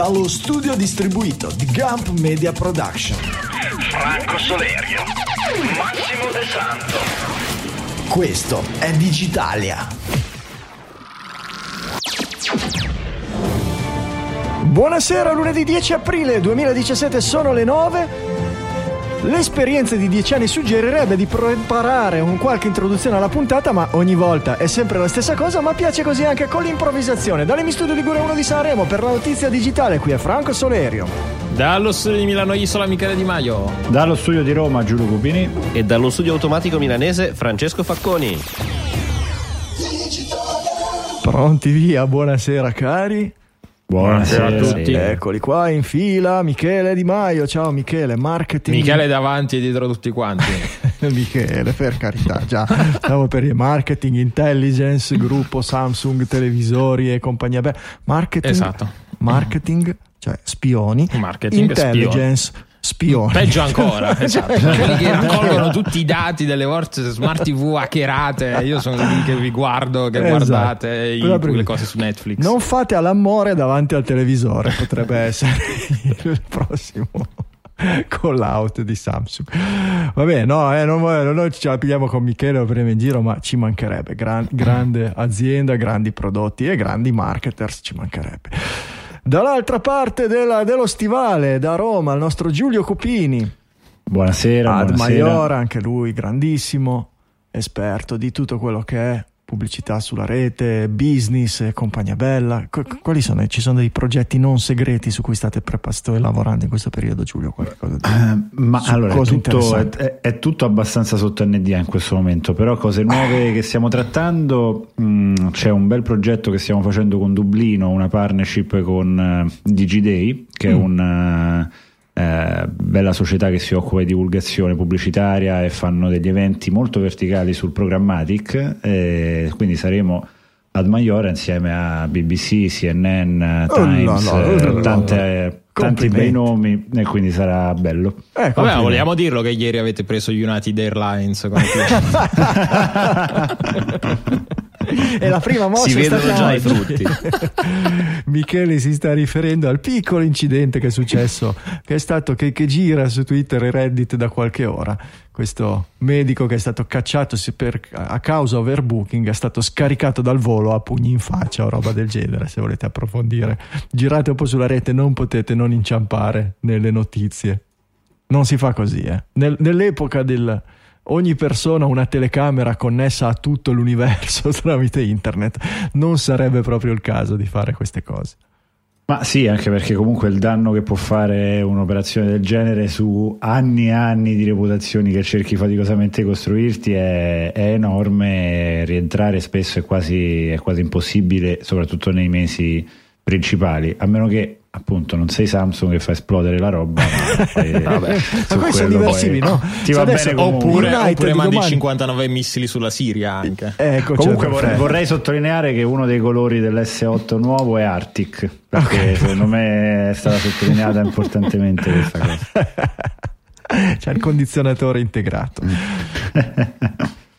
dallo studio distribuito di Gump Media Production. Franco Solerio, Massimo De Santo. Questo è Digitalia. Buonasera, lunedì 10 aprile 2017 sono le 9. L'esperienza di 10 anni suggerirebbe di preparare un qualche introduzione alla puntata, ma ogni volta è sempre la stessa cosa, ma piace così anche con l'improvvisazione. Dalle studio di Gure 1 di Sanremo per la notizia digitale, qui è Franco Solerio. Dallo studio di Milano Isola Michele Di Maio. Dallo studio di Roma Giulio Cupini. E dallo studio automatico milanese Francesco Facconi. Pronti via, buonasera cari. Buonasera, a tutti. Eccoli qua in fila, Michele Di Maio. Ciao Michele, marketing. Michele davanti e dietro tutti quanti. Michele, per carità, già stavo per dire marketing, intelligence, gruppo Samsung, televisori e compagnia. Beh, marketing. Esatto. Marketing, cioè spioni. Marketing, intelligence. Spioni spioni. Peggio ancora, esatto. Quelli che raccolgono tutti i dati delle vostre smart TV hackerate. Io sono lì che vi guardo, che esatto. guardate i, le cose su Netflix. Non fate all'amore davanti al televisore, potrebbe essere il prossimo call out di Samsung. Va bene, no, eh, non, noi ce la pigliamo con Michele, lo prendiamo in giro, ma ci mancherebbe. Gran, grande azienda, grandi prodotti e grandi marketers, ci mancherebbe. Dall'altra parte della, dello stivale, da Roma, il nostro Giulio Cupini. Buonasera. Ad buonasera. Maiora, anche lui grandissimo, esperto di tutto quello che è pubblicità sulla rete, business e compagnia bella. Quali sono? Ci sono dei progetti non segreti su cui state prepasto e lavorando in questo periodo, Giulio? Qualcosa di, uh, ma allora, è tutto, è, è tutto, abbastanza sotto NDA in questo momento, però cose nuove che stiamo trattando, mh, mm, c'è un bel progetto che stiamo facendo con Dublino, una partnership con uh, DigiDay, che mm. è un... Uh, eh, bella società che si occupa di divulgazione pubblicitaria e fanno degli eventi molto verticali sul programmatic, eh, quindi saremo ad Maiora insieme a BBC, CNN, oh, Times, no, no, no, tante, tanti bei nomi e quindi sarà bello. Eh, Vabbè, vogliamo dirlo che ieri avete preso United Airlines e la prima mossa si vedono già i frutti. Michele si sta riferendo al piccolo incidente che è successo che è stato che, che gira su Twitter e Reddit da qualche ora. Questo medico che è stato cacciato per, a causa overbooking è stato scaricato dal volo a pugni in faccia o roba del genere se volete approfondire. Girate un po' sulla rete non potete non inciampare nelle notizie. Non si fa così eh. Nel, nell'epoca del ogni persona ha una telecamera connessa a tutto l'universo tramite internet. Non sarebbe proprio il caso di fare queste cose. Ma sì, anche perché comunque il danno che può fare un'operazione del genere su anni e anni di reputazioni che cerchi faticosamente di costruirti è, è enorme. Rientrare spesso è quasi, è quasi impossibile, soprattutto nei mesi principali, a meno che appunto non sei Samsung che fa esplodere la roba ma, poi, Vabbè, ma questi sono diversivi poi, no? ti va bene oppure, oppure mandi domani... 59 missili sulla Siria anche. Ecco, comunque vorrei, vorrei, sottolineare che uno dei colori dell'S8 nuovo è Arctic perché okay. secondo me è stata sottolineata importantemente questa cosa. C'è il condizionatore integrato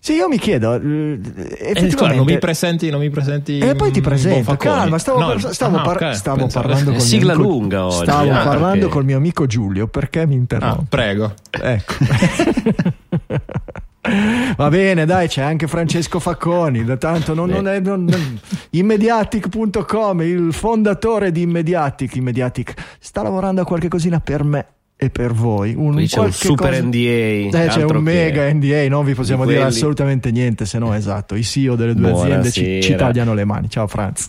Sì, io mi chiedo, eh, effettivamente... non mi presenti, non mi presenti... E poi ti presento, calma, stavo, no, stavo, ah, par- okay, stavo parlando con Sigla amico, lunga oggi. Stavo ah, parlando okay. col mio amico Giulio, perché mi interrompo? Ah, prego. Ecco. Va bene, dai, c'è anche Francesco Facconi. Da tanto non, non è. Non, non, Immediatic.com, il fondatore di Immediatic. Immediatic sta lavorando a qualche cosina per me e per voi. Un, c'è un super cosa... NDA. Eh, c'è un mega NDA, non vi possiamo dire assolutamente niente, se no esatto, i CEO delle due Buonasera. aziende ci, ci, tagliano le mani. Ciao Franz.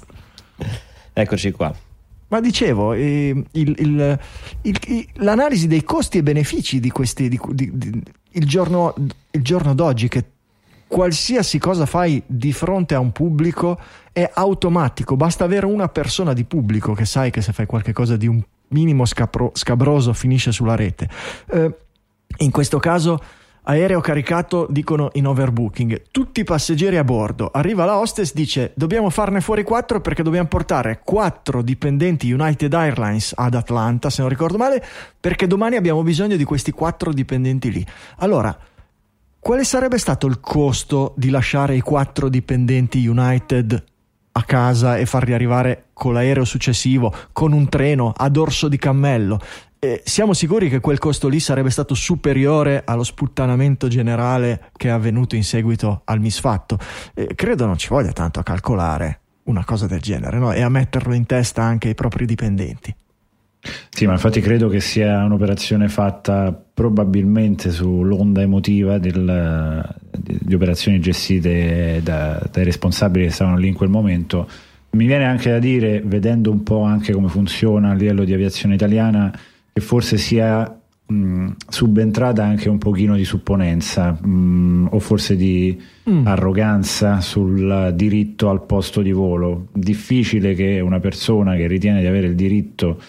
Eccoci qua. Ma dicevo, eh, il, il, il, l'analisi dei costi e benefici di questi, di, di, di, il, giorno, il giorno d'oggi, che qualsiasi cosa fai di fronte a un pubblico è automatico, basta avere una persona di pubblico che sai che se fai qualcosa di un minimo scapro, scabroso finisce sulla rete. Eh, in questo caso aereo caricato dicono in overbooking, tutti i passeggeri a bordo, arriva la hostess, dice dobbiamo farne fuori quattro perché dobbiamo portare quattro dipendenti United Airlines ad Atlanta, se non ricordo male, perché domani abbiamo bisogno di questi quattro dipendenti lì. Allora, quale sarebbe stato il costo di lasciare i quattro dipendenti United a casa e farli arrivare con l'aereo successivo, con un treno a dorso di cammello. Eh, siamo sicuri che quel costo lì sarebbe stato superiore allo sputtanamento generale che è avvenuto in seguito al misfatto? Eh, credo non ci voglia tanto a calcolare una cosa del genere no? e a metterlo in testa anche ai propri dipendenti. Sì, ma infatti credo che sia un'operazione fatta probabilmente sull'onda emotiva del, di operazioni gestite da, dai responsabili che stavano lì in quel momento. Mi viene anche da dire, vedendo un po' anche come funziona a livello di aviazione italiana, che forse sia mh, subentrata anche un pochino di supponenza mh, o forse di mm. arroganza sul diritto al posto di volo. Difficile che una persona che ritiene di avere il diritto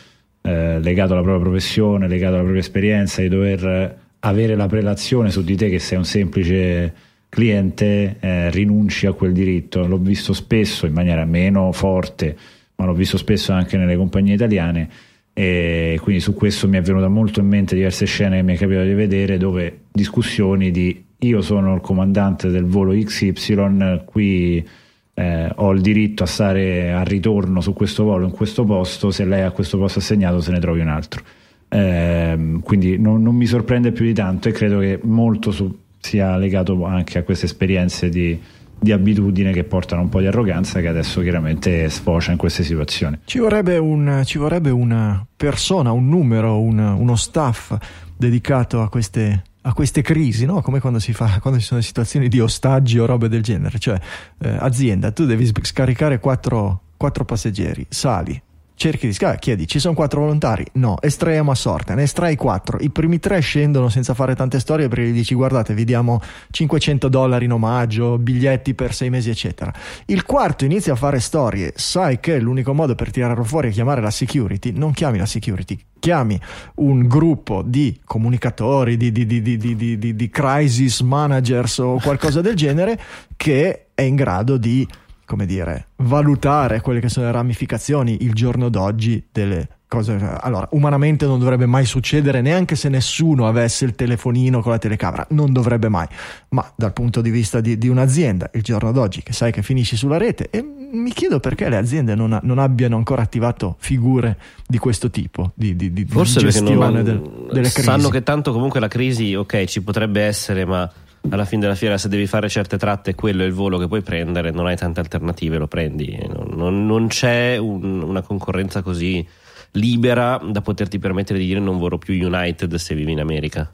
eh, legato alla propria professione, legato alla propria esperienza, di dover avere la prelazione su di te che sei un semplice cliente, eh, rinunci a quel diritto. L'ho visto spesso in maniera meno forte, ma l'ho visto spesso anche nelle compagnie italiane e quindi su questo mi è venuta molto in mente diverse scene che mi è capitato di vedere dove discussioni di io sono il comandante del volo XY, qui eh, ho il diritto a stare a ritorno su questo volo in questo posto, se lei ha questo posto assegnato se ne trovi un altro. Eh, quindi non, non, mi sorprende più di tanto e credo che molto su, sia legato anche a queste esperienze di, di, abitudine che portano un po' di arroganza che adesso chiaramente sfocia in queste situazioni. Ci vorrebbe, un, ci vorrebbe una persona, un numero, un, uno staff dedicato a queste a queste crisi, no? come quando, fa, quando ci sono situazioni di ostaggi o robe del genere, cioè eh, azienda, tu devi scaricare quattro, quattro passeggeri, sali, cerchi di scaricare, chiedi ci sono quattro volontari? No, estraiamo a sorte, ne estrai quattro, i primi tre scendono senza fare tante storie perché gli dici guardate vi diamo 500 dollari in omaggio, biglietti per sei mesi eccetera. Il quarto inizia a fare storie, sai che l'unico modo per tirarlo fuori è chiamare la security, non chiami la security, chiami un gruppo di comunicatori, di, di, di, di crisis managers o qualcosa del genere che è in grado di come dire, valutare quelle che sono le ramificazioni il giorno d'oggi delle cose. Allora, umanamente non dovrebbe mai succedere, neanche se nessuno avesse il telefonino con la telecamera, non dovrebbe mai. Ma dal punto di vista di, di un'azienda, il giorno d'oggi, che sai che finisci sulla rete, e mi chiedo perché le aziende non, non abbiano ancora attivato figure di questo tipo, di, di, di Forse gestione non, del, delle crisi. Sanno che tanto comunque la crisi, ok, ci potrebbe essere, ma alla fine della fiera se devi fare certe tratte quello è il volo che puoi prendere non hai tante alternative lo prendi. Non, non, non c'è un, una concorrenza così libera da poterti permettere di dire non volo più United se vivi in America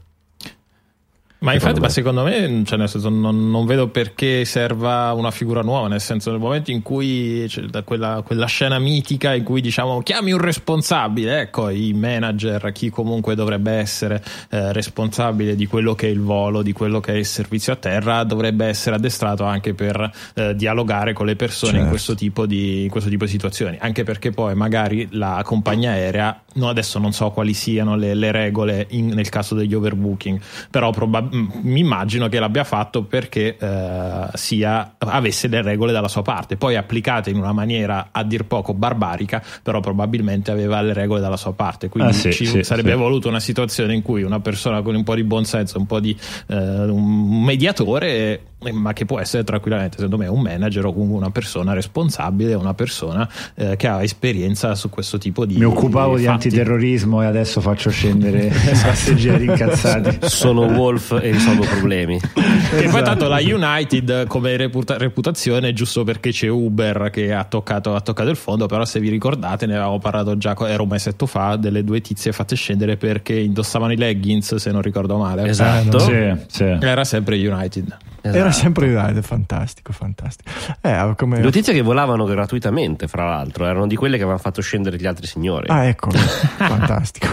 ma infatti, ma secondo me, cioè nel senso, non, non, vedo perché serva una figura nuova, nel senso, nel momento in cui c'è quella, quella, scena mitica in cui diciamo chiami un responsabile, ecco, i manager, chi comunque dovrebbe essere eh, responsabile di quello che è il volo, di quello che è il servizio a terra, dovrebbe essere addestrato anche per eh, dialogare con le persone certo. in, questo di, in, questo tipo di, situazioni, anche perché poi magari la compagnia aerea, no, adesso non so quali siano le, le regole in, nel caso degli overbooking, però probabilmente mi immagino che l'abbia fatto perché eh, sia, avesse le regole dalla sua parte, poi applicate in una maniera a dir poco barbarica, però probabilmente aveva le regole dalla sua parte. Quindi ah, sì, ci sì, sarebbe sì. voluto una situazione in cui una persona con un po' di buonsenso, un po' di eh, un mediatore ma che può essere tranquillamente secondo me un manager o comunque una persona responsabile una persona eh, che ha esperienza su questo tipo di mi occupavo di, di antiterrorismo e adesso faccio scendere passeggeri incazzati. Sono Wolf e risolvo problemi. Esatto. e poi tanto la United come reputa- reputazione giusto perché c'è Uber che ha toccato, ha toccato, il fondo però se vi ricordate ne avevamo parlato già era un mesetto fa delle due tizie fatte scendere perché indossavano i leggings se non ricordo male. Esatto. Sì, sì. era sempre United. Esatto. Era sempre United, fantastico, fantastico. Eh, come... Notizie che volavano gratuitamente, fra l'altro, erano di quelle che avevano fatto scendere gli altri signori. Ah, ecco, fantastico.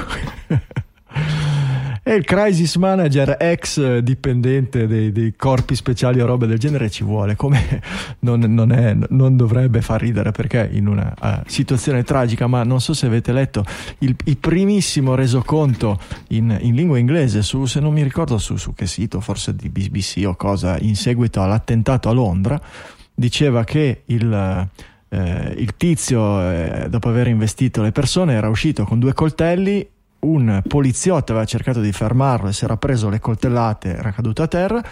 E il crisis manager ex dipendente dei, dei, corpi speciali o robe del genere ci vuole, come non, non, è, non dovrebbe far ridere perché in una uh, situazione tragica, ma non so se avete letto il, il primissimo resoconto in, in, lingua inglese, su, se non mi ricordo su, su che sito, forse di BBC o cosa, in seguito all'attentato a Londra, diceva che il... Eh, il tizio, eh, dopo aver investito le persone, era uscito con due coltelli un poliziotto aveva cercato di fermarlo e si era preso le coltellate, era caduto a terra.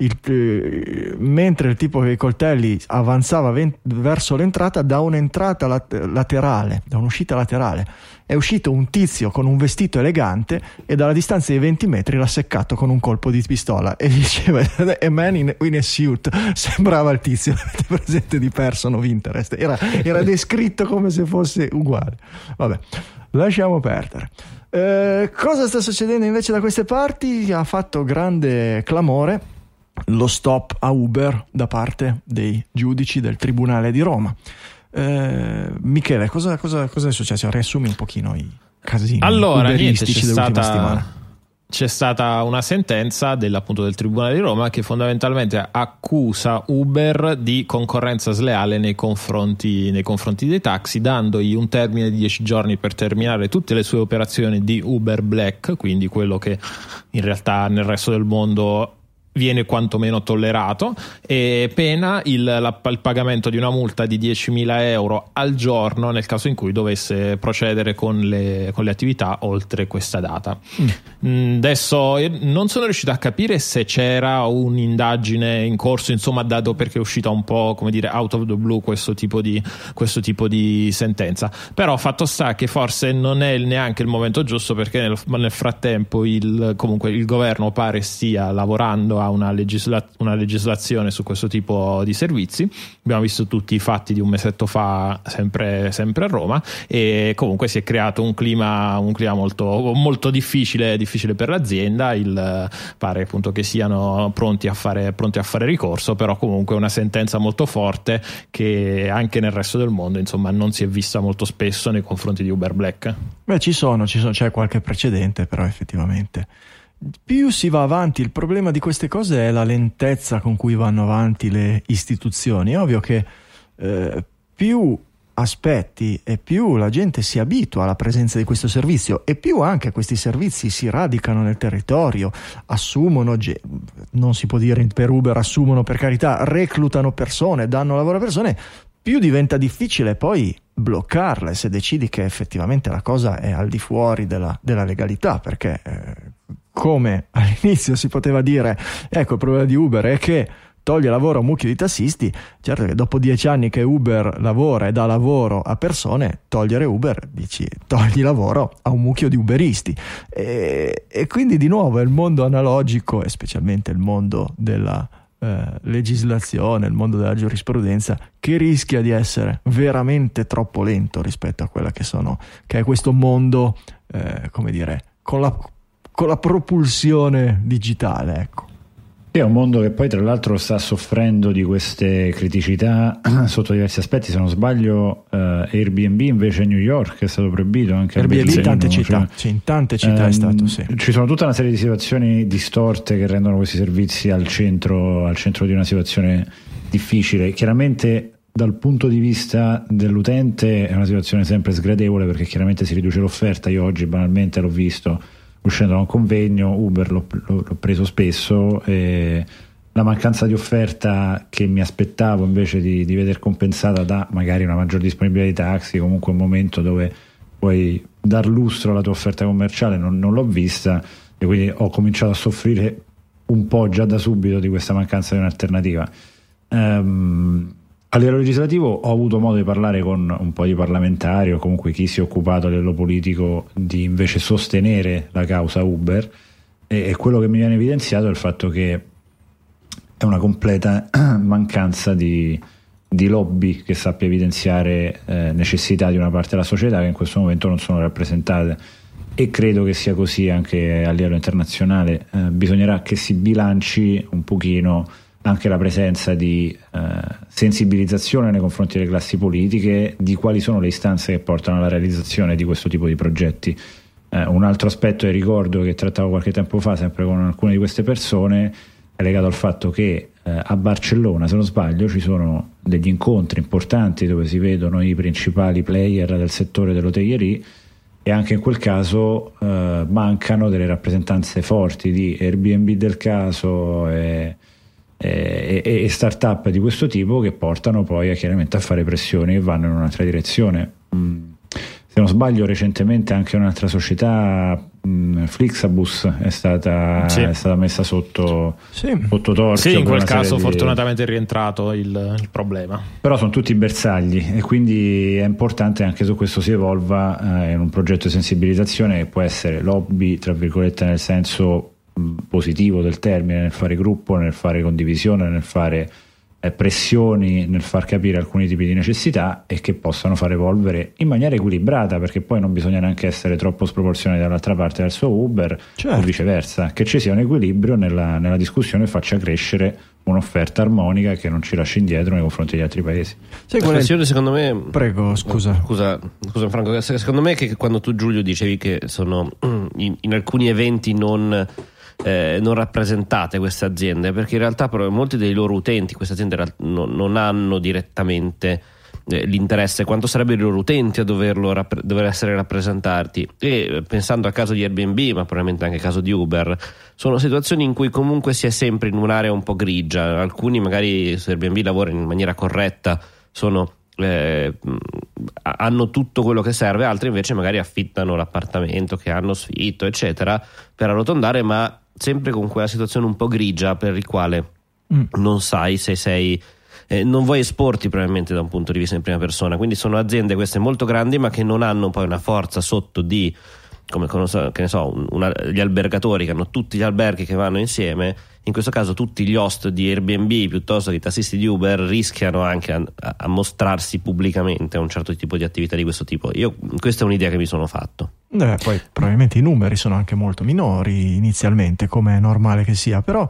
Il, eh, mentre il tipo con i coltelli avanzava ven- verso l'entrata, da un'entrata lat- laterale, da un'uscita laterale, è uscito un tizio con un vestito elegante e dalla distanza di 20 metri l'ha seccato con un colpo di pistola. E diceva a man in, in a suit. Sembrava il tizio presente di Person of Interest era, era descritto come se fosse uguale. Vabbè lasciamo perdere eh, cosa sta succedendo invece da queste parti? Ha fatto grande clamore lo stop a Uber da parte dei giudici del Tribunale di Roma. Eh, Michele, cosa, cosa, cosa, è successo? Riassumi un pochino i casini. Allora, niente, c'è stata, c'è stata una sentenza dell'appunto del Tribunale di Roma che fondamentalmente accusa Uber di concorrenza sleale nei confronti, nei confronti, dei taxi, dandogli un termine di 10 giorni per terminare tutte le sue operazioni di Uber Black, quindi quello che in realtà nel resto del mondo viene quantomeno tollerato e pena il, la, il, pagamento di una multa di 10.000 euro al giorno nel caso in cui dovesse procedere con le, con le attività oltre questa data. Mm. mm adesso non sono riuscito a capire se c'era un'indagine in corso, insomma, dato perché è uscita un po' come dire out of the blue questo tipo di, questo tipo di sentenza. Però fatto sta che forse non è neanche il momento giusto perché nel, nel frattempo il, comunque il governo pare stia lavorando a una, legisla- una, legislazione su questo tipo di servizi. Abbiamo visto tutti i fatti di un mesetto fa, sempre, sempre a Roma, e comunque si è creato un clima, un clima molto, molto difficile, difficile, per l'azienda. Il, pare appunto che siano pronti a, fare, pronti a fare ricorso, però comunque una sentenza molto forte che anche nel resto del mondo insomma, non si è vista molto spesso nei confronti di Uber Black. Beh, ci sono, ci sono c'è qualche precedente, però effettivamente più si va avanti, il problema di queste cose è la lentezza con cui vanno avanti le istituzioni. È ovvio che eh, più aspetti e più la gente si abitua alla presenza di questo servizio e più anche questi servizi si radicano nel territorio, assumono, non si può dire per Uber assumono per carità, reclutano persone, danno lavoro a persone, più diventa difficile poi bloccarle se decidi che effettivamente la cosa è al di fuori della, della legalità, perché eh, come all'inizio si poteva dire, ecco il problema di Uber è che toglie lavoro a mucchio di tassisti, certo che dopo dieci anni che Uber lavora e dà lavoro a persone, togliere Uber, dici, togli lavoro a un mucchio di uberisti. E, e quindi di nuovo è il mondo analogico e specialmente il mondo della eh, legislazione, il mondo della giurisprudenza, che rischia di essere veramente troppo lento rispetto a quella che sono, che è questo mondo, eh, come dire, con la con la propulsione digitale. Ecco. È un mondo che poi tra l'altro sta soffrendo di queste criticità sotto diversi aspetti, se non sbaglio uh, Airbnb invece a New York è stato proibito anche Airbnb in tante città, cioè, in tante città ehm, è stato sì. Ci sono tutta una serie di situazioni distorte che rendono questi servizi al centro, al centro di una situazione difficile. Chiaramente dal punto di vista dell'utente è una situazione sempre sgradevole perché chiaramente si riduce l'offerta. Io oggi banalmente l'ho visto uscendo da un convegno, Uber l'ho, l'ho preso spesso. E la mancanza di offerta che mi aspettavo invece di, di vedere compensata da magari una maggior disponibilità di taxi, comunque un momento dove puoi dar lustro alla tua offerta commerciale, non, non l'ho vista e quindi ho cominciato a soffrire un po' già da subito di questa mancanza di un'alternativa. Um, a livello legislativo ho avuto modo di parlare con un po' di parlamentari o comunque chi si è occupato a livello politico di invece sostenere la causa Uber e, quello che mi viene evidenziato è il fatto che è una completa mancanza di, di lobby che sappia evidenziare eh, necessità di una parte della società che in questo momento non sono rappresentate e credo che sia così anche a livello internazionale. Eh, bisognerà che si bilanci un pochino anche la presenza di eh, sensibilizzazione nei confronti delle classi politiche di quali sono le istanze che portano alla realizzazione di questo tipo di progetti. Eh, un altro aspetto che ricordo che trattavo qualche tempo fa sempre con alcune di queste persone è legato al fatto che eh, a Barcellona, se non sbaglio, ci sono degli incontri importanti dove si vedono i principali player del settore dell'hotellerie e anche in quel caso eh, mancano delle rappresentanze forti di Airbnb del caso e e, e start-up di questo tipo che portano poi a, chiaramente a fare pressioni e vanno in un'altra direzione. Mm. Se non sbaglio, recentemente anche un'altra società, mh, Flixabus, è stata, Sì. è stata messa sotto, Sì. sotto torchio. Sì, in quel caso di- fortunatamente è rientrato il, il problema. Però sono tutti bersagli e quindi è importante anche su questo si evolva eh, in un progetto di sensibilizzazione che può essere lobby, tra virgolette, nel senso positivo del termine, nel fare gruppo, nel fare condivisione, nel fare eh, pressioni, nel far capire alcuni tipi di necessità e che possano far evolvere in maniera equilibrata, perché poi non bisogna neanche essere troppo sproporzionati dall'altra parte verso Uber Certo. o viceversa, che ci sia un equilibrio nella, nella discussione e faccia crescere un'offerta armonica che non ci lasci indietro nei confronti degli altri paesi. Sai La qual è il- questione secondo me Prego, scusa. Scusa, scusa Franco, se- secondo me che quando tu Giulio dicevi che sono in, in alcuni eventi non, eh, non rappresentate queste aziende, perché in realtà però molti dei loro utenti, queste aziende non, non hanno direttamente eh, l'interesse, quanto sarebbero i loro utenti a doverlo rappre- dover essere rappresentati. E eh, pensando al caso di Airbnb, ma probabilmente anche al caso di Uber, sono situazioni in cui comunque si è sempre in un'area un po' grigia. Alcuni magari su Airbnb lavorano in maniera corretta, sono eh, hanno tutto quello che serve, altri invece magari affittano l'appartamento che hanno sfitto, eccetera, per arrotondare, ma sempre con quella situazione un po' grigia per il quale Mm. non sai se sei. eh, non vuoi esporti probabilmente da un punto di vista in prima persona, quindi sono aziende queste molto grandi ma che non hanno poi una forza sotto di come so, che ne so, un- una- gli albergatori che hanno tutti gli alberghi che vanno insieme, in questo caso tutti gli host di Airbnb piuttosto che i tassisti di Uber rischiano anche a, a mostrarsi pubblicamente a un certo tipo di attività di questo tipo. Io, questa è un'idea che mi sono fatto. Eh, poi probabilmente i numeri sono anche molto minori inizialmente, come è normale che sia, però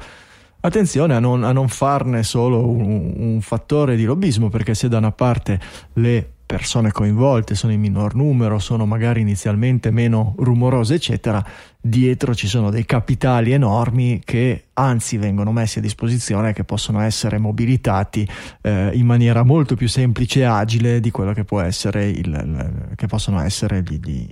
attenzione a non, a non farne solo un, un fattore di lobbismo, perché se da una parte le persone coinvolte sono in minor numero, sono magari inizialmente meno rumorose, eccetera, dietro ci sono dei capitali enormi che anzi vengono messi a disposizione e che possono essere mobilitati eh, in maniera molto più semplice e agile di quello che può essere il, il- che possono essere gli- gli,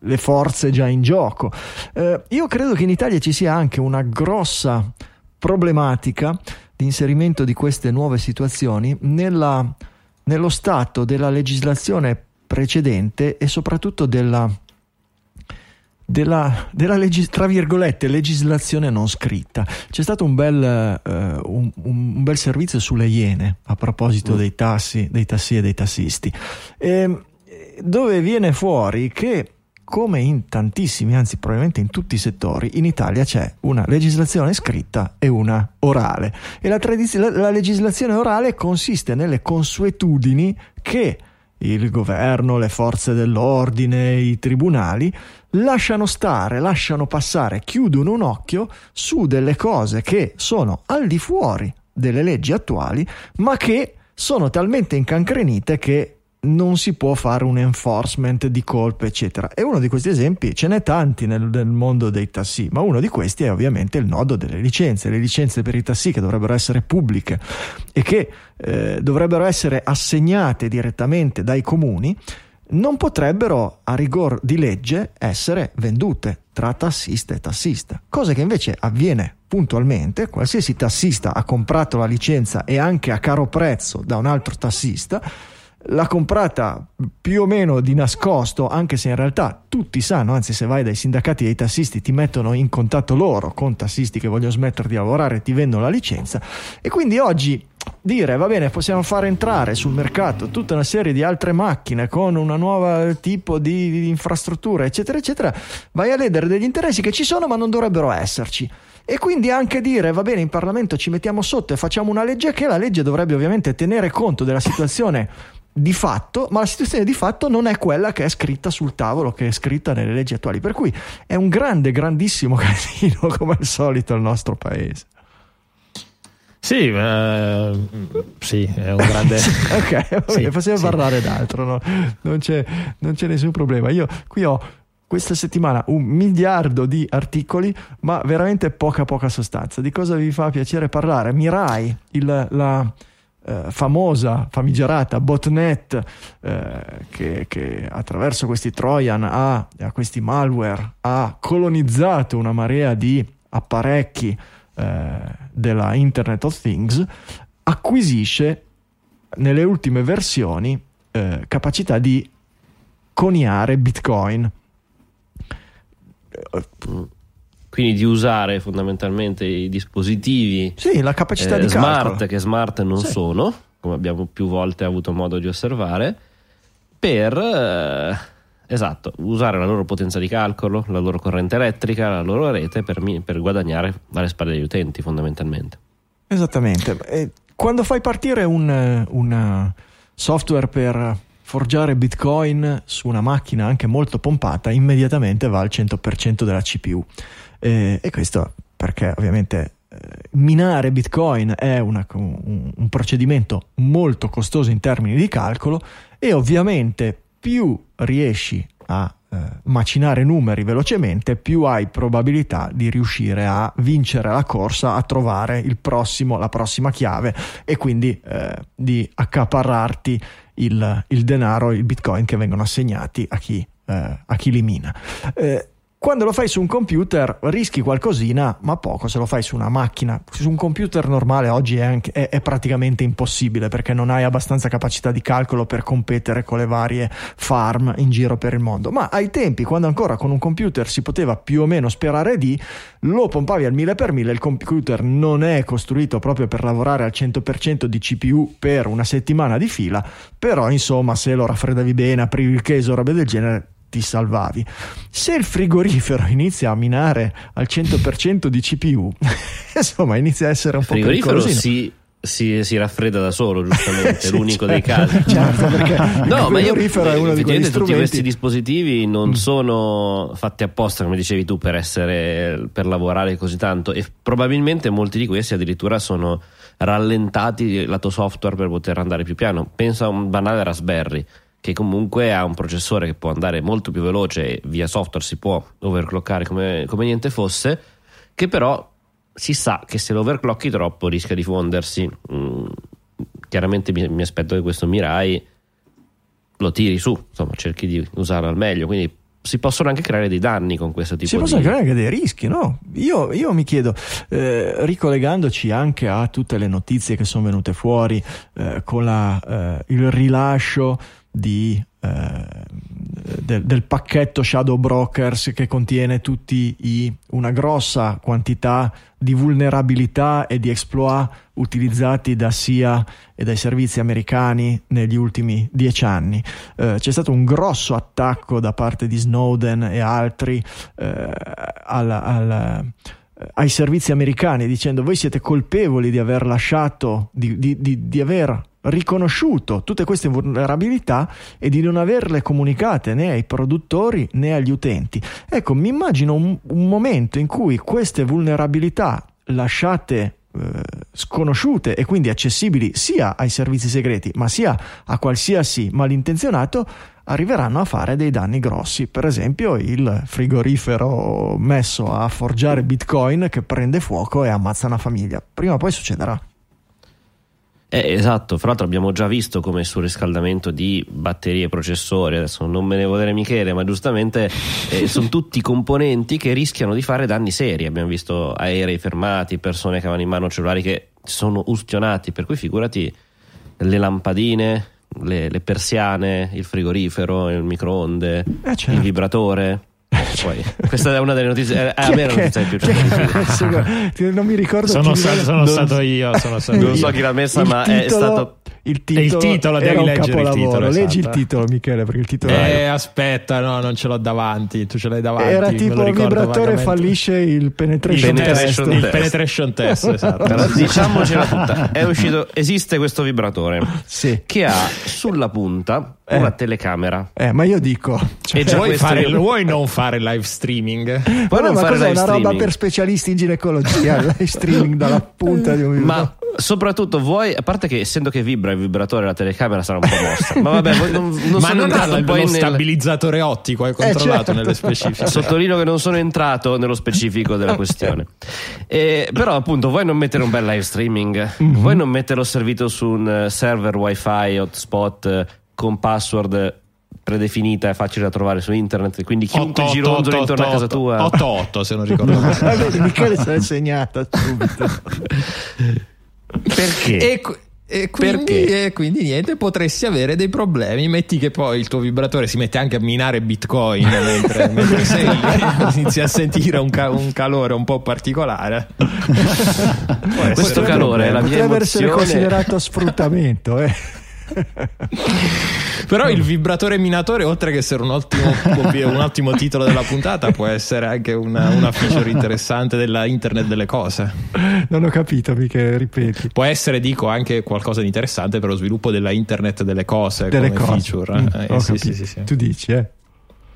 le forze già in gioco. Eh, io credo che in Italia ci sia anche una grossa problematica di inserimento di queste nuove situazioni nella- nello stato della legislazione precedente e soprattutto della, della, della legis- tra virgolette, legislazione non scritta. C'è stato un bel, eh, un, un bel servizio sulle iene a proposito dei tassi, dei tassi e dei tassisti, ehm, dove viene fuori che come in tantissimi, anzi probabilmente in tutti i settori, in Italia c'è una legislazione scritta e una orale. E la, tradiz- la- la legislazione orale consiste nelle consuetudini che il governo, le forze dell'ordine, i tribunali lasciano stare, lasciano passare, chiudono un occhio su delle cose che sono al di fuori delle leggi attuali, ma che sono talmente incancrenite che non si può fare un enforcement di colpe, eccetera. E uno di questi esempi ce n'è tanti nel, nel mondo dei tassi, ma uno di questi è ovviamente il nodo delle licenze. Le licenze per i tassi che dovrebbero essere pubbliche e che eh, dovrebbero essere assegnate direttamente dai comuni non potrebbero a rigor di legge essere vendute tra tassista e tassista, cosa che invece avviene puntualmente, qualsiasi tassista ha comprato la licenza e anche a caro prezzo da un altro tassista, l'ha comprata più o meno di nascosto, anche se in realtà tutti sanno, anzi se vai dai sindacati dei tassisti ti mettono in contatto loro con tassisti che vogliono smettere di lavorare e ti vendono la licenza. E quindi oggi dire va bene possiamo fare entrare sul mercato tutta una serie di altre macchine con un nuovo tipo di, di infrastruttura eccetera eccetera vai a ledere degli interessi che ci sono ma non dovrebbero esserci. E quindi anche dire va bene in Parlamento ci mettiamo sotto e facciamo una legge che la legge dovrebbe ovviamente tenere conto della situazione di fatto, ma la situazione di fatto non è quella che è scritta sul tavolo, che è scritta nelle leggi attuali. Per cui è un grande, grandissimo casino, come al solito, il nostro paese. Sì, eh, sì, è un grande. ok, va Sì, possiamo sì. parlare d'altro, no? non, c'è, non c'è nessun problema. Io qui ho questa settimana un miliardo di articoli, ma veramente poca, poca sostanza. Di cosa vi fa piacere parlare? Mirai, il, la eh, famosa, famigerata botnet eh, che, che attraverso questi Trojan ha, a questi malware ha colonizzato una marea di apparecchi eh, della Internet of Things, acquisisce nelle ultime versioni eh, capacità di coniare Bitcoin. Quindi di usare fondamentalmente i dispositivi Sì, la capacità eh, di smart calcolo. che smart non Sì. sono, come abbiamo più volte avuto modo di osservare, per eh, esatto, usare la loro potenza di calcolo, la loro corrente elettrica, la loro rete per, per guadagnare dalle spalle degli utenti fondamentalmente. Esattamente. E quando fai partire un, un, eh, software per forgiare Bitcoin su una macchina anche molto pompata, immediatamente va al 100% della CPU. Eh, e questo perché ovviamente eh, minare Bitcoin è una- un, un procedimento molto costoso in termini di calcolo e ovviamente più riesci a eh, macinare numeri velocemente, più hai probabilità di riuscire a vincere la corsa, a trovare prossimo, la prossima chiave e quindi eh, di accaparrarti il, il denaro, il bitcoin che vengono assegnati a chi, eh, a chi li mina. Eh, quando lo fai su un computer rischi qualcosina, ma poco. Se lo fai su una macchina, su un computer normale oggi è, anche- è- è praticamente impossibile perché non hai abbastanza capacità di calcolo per competere con le varie farm in giro per il mondo. Ma ai tempi, quando ancora con un computer si poteva più o meno sperare di, lo pompavi al mille per mille. Il computer non è costruito proprio per lavorare al 100% di CPU per una settimana di fila, però insomma, se lo raffreddavi bene, aprivi il case o robe del genere ti salvavi. Se il frigorifero inizia a minare al 100% di CPU, insomma, inizia a essere un Il po' frigorifero pericolosino. si, si, si raffredda da solo, giustamente, è Sì, l'unico certo, dei casi. certo, perché il No, ma io frigorifero è uno di quegli effettivamente tutti strumenti- questi dispositivi non sono fatti apposta, come dicevi tu, per essere per lavorare così tanto e probabilmente molti di questi addirittura sono rallentati lato software per poter andare più piano. Pensa a un banale Raspberry che comunque ha un processore che può andare molto più veloce via software si può overclockare come, come niente fosse, che però si sa che se lo overclocki troppo rischia di fondersi. Mm, chiaramente mi, mi aspetto che questo Mirai lo tiri su, insomma, cerchi di usarlo al meglio. Quindi si possono anche creare dei danni con questo tipo Si di possono creare anche dei rischi, no? Io, io mi chiedo, eh, ricollegandoci anche a tutte le notizie che sono venute fuori eh, con la, eh, il rilascio di, del, del pacchetto Shadow Brokers che contiene tutti i, una grossa quantità di vulnerabilità e di exploit utilizzati da SIA e dai servizi americani negli ultimi dieci anni. Eh, c'è stato un grosso attacco da parte di Snowden e altri eh, al, al, ai servizi americani dicendo voi siete colpevoli di aver lasciato, di, di, di, di aver riconosciuto tutte queste vulnerabilità e di non averle comunicate né ai produttori né agli utenti. Ecco, mi immagino un, un momento in cui queste vulnerabilità lasciate eh, sconosciute e quindi accessibili sia ai servizi segreti ma sia a qualsiasi malintenzionato arriveranno a fare dei danni grossi. Per esempio il frigorifero messo a forgiare bitcoin che prende fuoco e ammazza una famiglia. Prima o poi succederà Eh, esatto, fra l'altro abbiamo già visto come il surriscaldamento di batterie e processori, adesso non me ne vuole Michele, ma giustamente eh, sono tutti componenti che rischiano di fare danni seri. Abbiamo visto aerei fermati, persone che avevano in mano cellulari che sono ustionati, per cui figurati le lampadine, le, le persiane, il frigorifero, il microonde, Eh, certo. il vibratore. Poi, questa è una delle notizie, eh, a è me che- notizia più è che- non mi ricordo Sono, chi mi- sono non- stato io. Sono stato Non io. so chi l'ha messa, il ma è titolo- stato il E il titolo, devi un leggere il capolavoro. titolo, leggi il esatto. titolo Michele perché il titolo Eh, era- aspetta, no, non ce l'ho davanti. Tu ce l'hai davanti. era tipo il vibratore vagamente. fallisce il penetration, Il test. penetration Il test. penetration test, esatto. Diciamocela tutta, è uscito, esiste questo vibratore Sì. che ha sulla punta Eh. una telecamera. Eh, ma io dico cioè, E vuoi, fare, io- vuoi non fare live streaming? Puoi Vabbè, non ma fare cos'è una roba per specialisti in ginecologia il live streaming dalla punta di un ma soprattutto vuoi, a parte che essendo che vibra il vibratore la telecamera sarà un po' mossa, ma vabbè, voi non, non Ma sono non ha entrato lo poi nel... stabilizzatore ottico, hai controllato certo. nelle specifiche. Sottolineo che non sono entrato nello specifico della questione. Eh, però, appunto, vuoi non mettere un bel live streaming? Vuoi non metterlo servito su un eh, server wifi hotspot eh, con password predefinita e facile da trovare su internet? Quindi chiunque gironzola intorno a casa tua. 8-8 se non ricordo male. Michele se l'è segnata subito Perché? E, E quindi, e quindi, niente, potresti avere dei problemi. Metti che poi il tuo vibratore si mette anche a minare bitcoin mentre, mentre sei inizi a sentire un, ca- un, calore un po' particolare. Questo calore è la mia Potrebbe emozione. essere considerato sfruttamento, eh. Però il vibratore minatore, oltre che essere un ottimo, un ottimo titolo della puntata, può essere anche una, una feature interessante della internet delle cose. Non ho capito, mica ripeti. Può essere, dico, anche qualcosa di interessante per lo sviluppo della internet delle cose Delle come cose. feature. Mm, Eh, capito. sì, sì, sì. Tu dici, eh?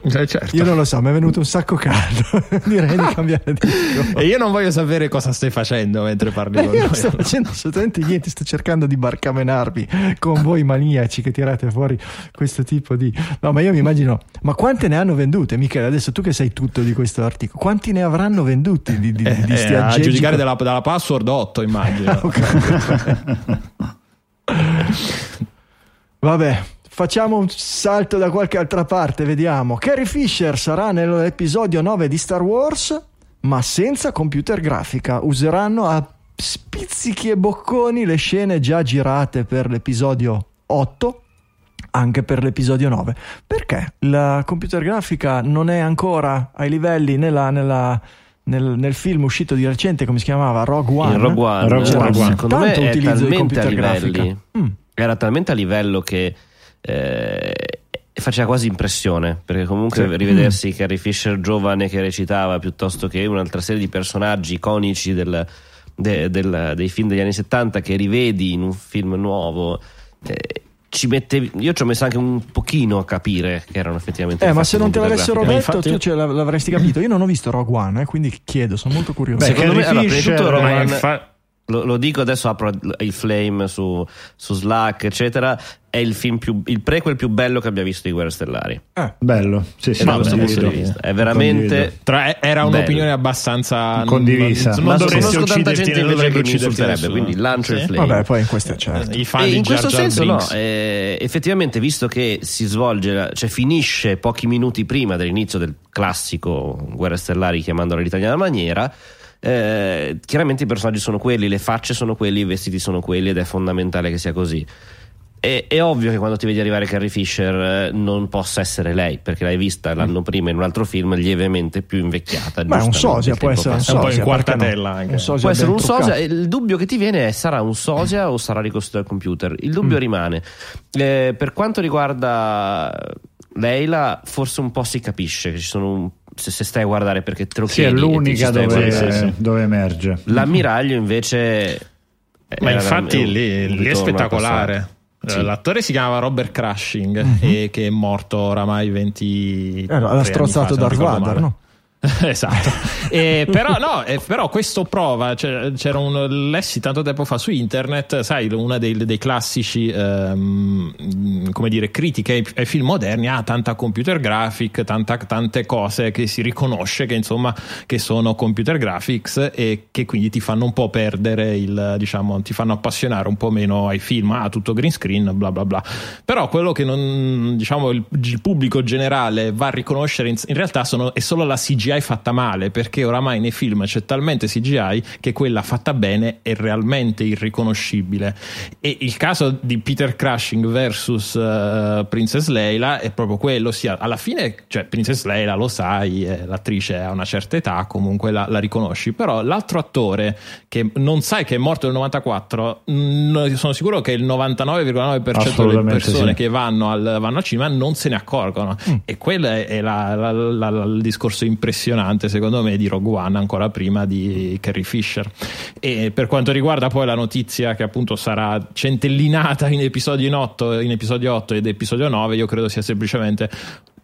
Eh, certo. Io non lo so, mi è venuto un sacco caldo. Direi di cambiare disco. E io non voglio sapere cosa stai facendo mentre parli con Io non noi. sto facendo assolutamente niente, sto cercando di barcamenarvi con voi maniaci che tirate fuori questo tipo di... No, ma io mi immagino, ma quante ne hanno vendute, Michele? Adesso tu che sai tutto di questo articolo, quanti ne avranno venduti di, di, di Eh, sti a giudicare dalla, dalla password 8 immagino Vabbè, facciamo un salto da qualche altra parte, vediamo. Carrie Fisher sarà nell'episodio 9 di Star Wars, ma senza computer grafica. Useranno a spizzichi e bocconi le scene già girate per l'episodio 8 anche per l'episodio 9 perché la computer grafica non è ancora ai livelli nella- nella- nel, nel film uscito di recente come si chiamava Rogue One Rogue One, Rogue One. secondo me tanto è talmente a computer livelli grafica Mm. era talmente a livello che eh, faceva quasi impressione perché comunque Sì. rivedersi Carrie Fisher giovane che recitava piuttosto che un'altra serie di personaggi iconici del- de- del- dei film degli anni 70 che rivedi in un film nuovo eh, ci mette, io ci ho messo anche un pochino a capire che erano effettivamente Eh, ma se non te l'avessero detto, tu ce l'av- l'avresti capito. Io non ho visto Rogue One, eh, quindi chiedo, sono molto curioso. Beh, Secondo me, Carrie allora, di Fisher, tutto, ma Rogue One- infa- Lo, lo dico adesso, apro il flame su, su Slack, eccetera. È il film più, il prequel più bello che abbia visto di Guerre Stellari. bello, sì, sì, da questo punto di vista è veramente. Tra- era Bello. un'opinione abbastanza Condivisa. non, Ma non dovresti conosco tanta ucciderti gente non invece che dovrebbe mi ucciderti insulterebbe, quindi lancio il flame. Vabbè, poi in questo è certo. i fan E di in Jar questo Jar senso, no, Binks. eh, effettivamente, visto che si svolge, cioè finisce pochi minuti prima dell'inizio del classico Guerre Stellari, chiamandola l'italiana maniera. Eh, chiaramente i personaggi sono quelli, le facce sono quelli, i vestiti sono quelli ed è fondamentale che sia così. È, è ovvio che quando ti vedi arrivare Carrie Fisher eh, non possa essere lei, perché l'hai vista l'anno prima in un altro film lievemente più invecchiata. Ma è un sosia, può essere un. È un po' in sosia. quartatella no? anche. Un sosia Può essere un sosia, truccato. e il dubbio che ti viene è sarà un sosia o sarà ricostruito al computer? Il Mm. dubbio rimane. Eh, per quanto riguarda Leila, forse un po' si capisce che ci sono un- se, se stai a guardare perché te lo Sì, è chiedi ti ci l'unica dove, sì, sì. dove emerge. L'ammiraglio invece Ma infatti un- lì, un lì è spettacolare. Sì. Eh, L'attore si chiama Robert Crushing Mhm. e che è morto oramai 20 Eh, no, l'ha strozzato Darth Vader, no? esatto. Eh, però no eh, però questo prova cioè, c'era un lessi tanto tempo fa su internet sai uno dei, dei classici ehm, come dire critiche ai, ai film moderni ha tanta computer graphic tanta- tante cose che si riconosce che insomma che sono computer graphics e che quindi ti fanno un po' perdere il diciamo ti fanno appassionare un po' meno ai film ah tutto green screen bla bla bla. Però quello che non diciamo il, il pubblico generale va a riconoscere in, in realtà sono, è solo la CGI fatta male perché oramai nei film c'è talmente CGI che quella fatta bene è realmente irriconoscibile. E il caso di Peter Crushing versus eh, Princess Leila è proprio quello sia alla fine cioè Princess Leila lo sai eh, l'attrice ha una certa età comunque la, la riconosci però l'altro attore che non sai che è morto nel 94 mh, sono sicuro che il 99,9% delle persone sì. che vanno al, vanno al cinema non se ne accorgono. E quello è, la- la- il discorso impressionante secondo me di Rogue One ancora prima di Carrie Fisher. E per quanto riguarda poi la notizia che appunto sarà centellinata in episodio 8, in episodio 8 ed episodio 9 io credo sia semplicemente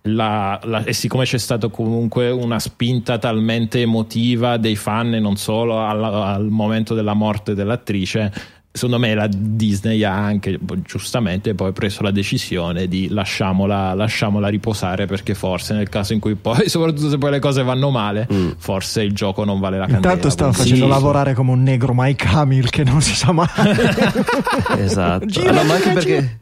la- la- e siccome c'è stata comunque una spinta talmente emotiva dei fan e non solo al, al momento della morte dell'attrice secondo me la Disney ha anche giustamente poi preso la decisione di lasciamola, lasciamola riposare perché forse nel caso in cui poi soprattutto se poi le cose vanno male forse il gioco non vale la candela Intanto stanno facendo Sì. lavorare come un negro Mike Hamill che non si sa mai. Esatto, Gira, Allora, ma anche perché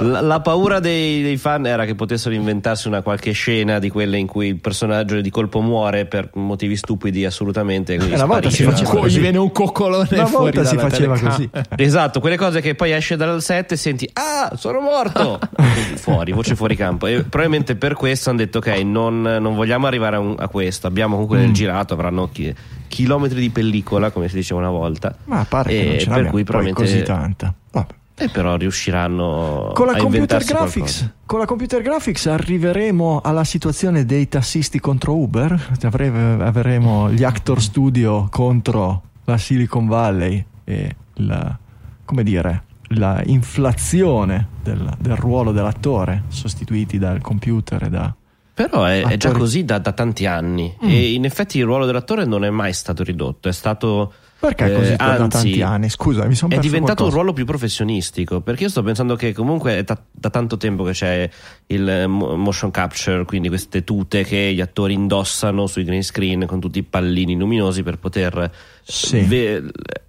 la, la paura dei, dei fan era che potessero inventarsi una qualche scena di quelle in cui il personaggio di colpo muore per motivi stupidi assolutamente. Eh, una volta si faceva Co- così. gli viene un coccolone Una volta si faceva così. esatto, quelle cose che poi esce dal set e senti ah, sono morto. fuori, voce fuori campo. E probabilmente per questo hanno detto ok, non, non vogliamo arrivare a, un, a, questo. Abbiamo comunque mm. nel girato, avranno chi, chilometri di pellicola, come si diceva una volta. Ma a parte che non ce per cui probabilmente così tanta. Vabbè. E però riusciranno con la a computer graphics, qualcosa. Con la computer graphics arriveremo alla situazione dei tassisti contro Uber, avremo gli Actor Studio contro la Silicon Valley e la, come dire, la inflazione del, del ruolo dell'attore sostituiti dal computer e da però è, è già così da, da tanti anni mm. e in effetti il ruolo dell'attore non è mai stato ridotto, è stato perché è così eh, da tanti anni? Scusa, mi sono È diventato qualcosa. un ruolo più professionistico. Perché io sto pensando che comunque è da, da, tanto tempo che c'è il motion capture, quindi queste tute che gli attori indossano sui green screen con tutti i pallini luminosi per poter sì. ve-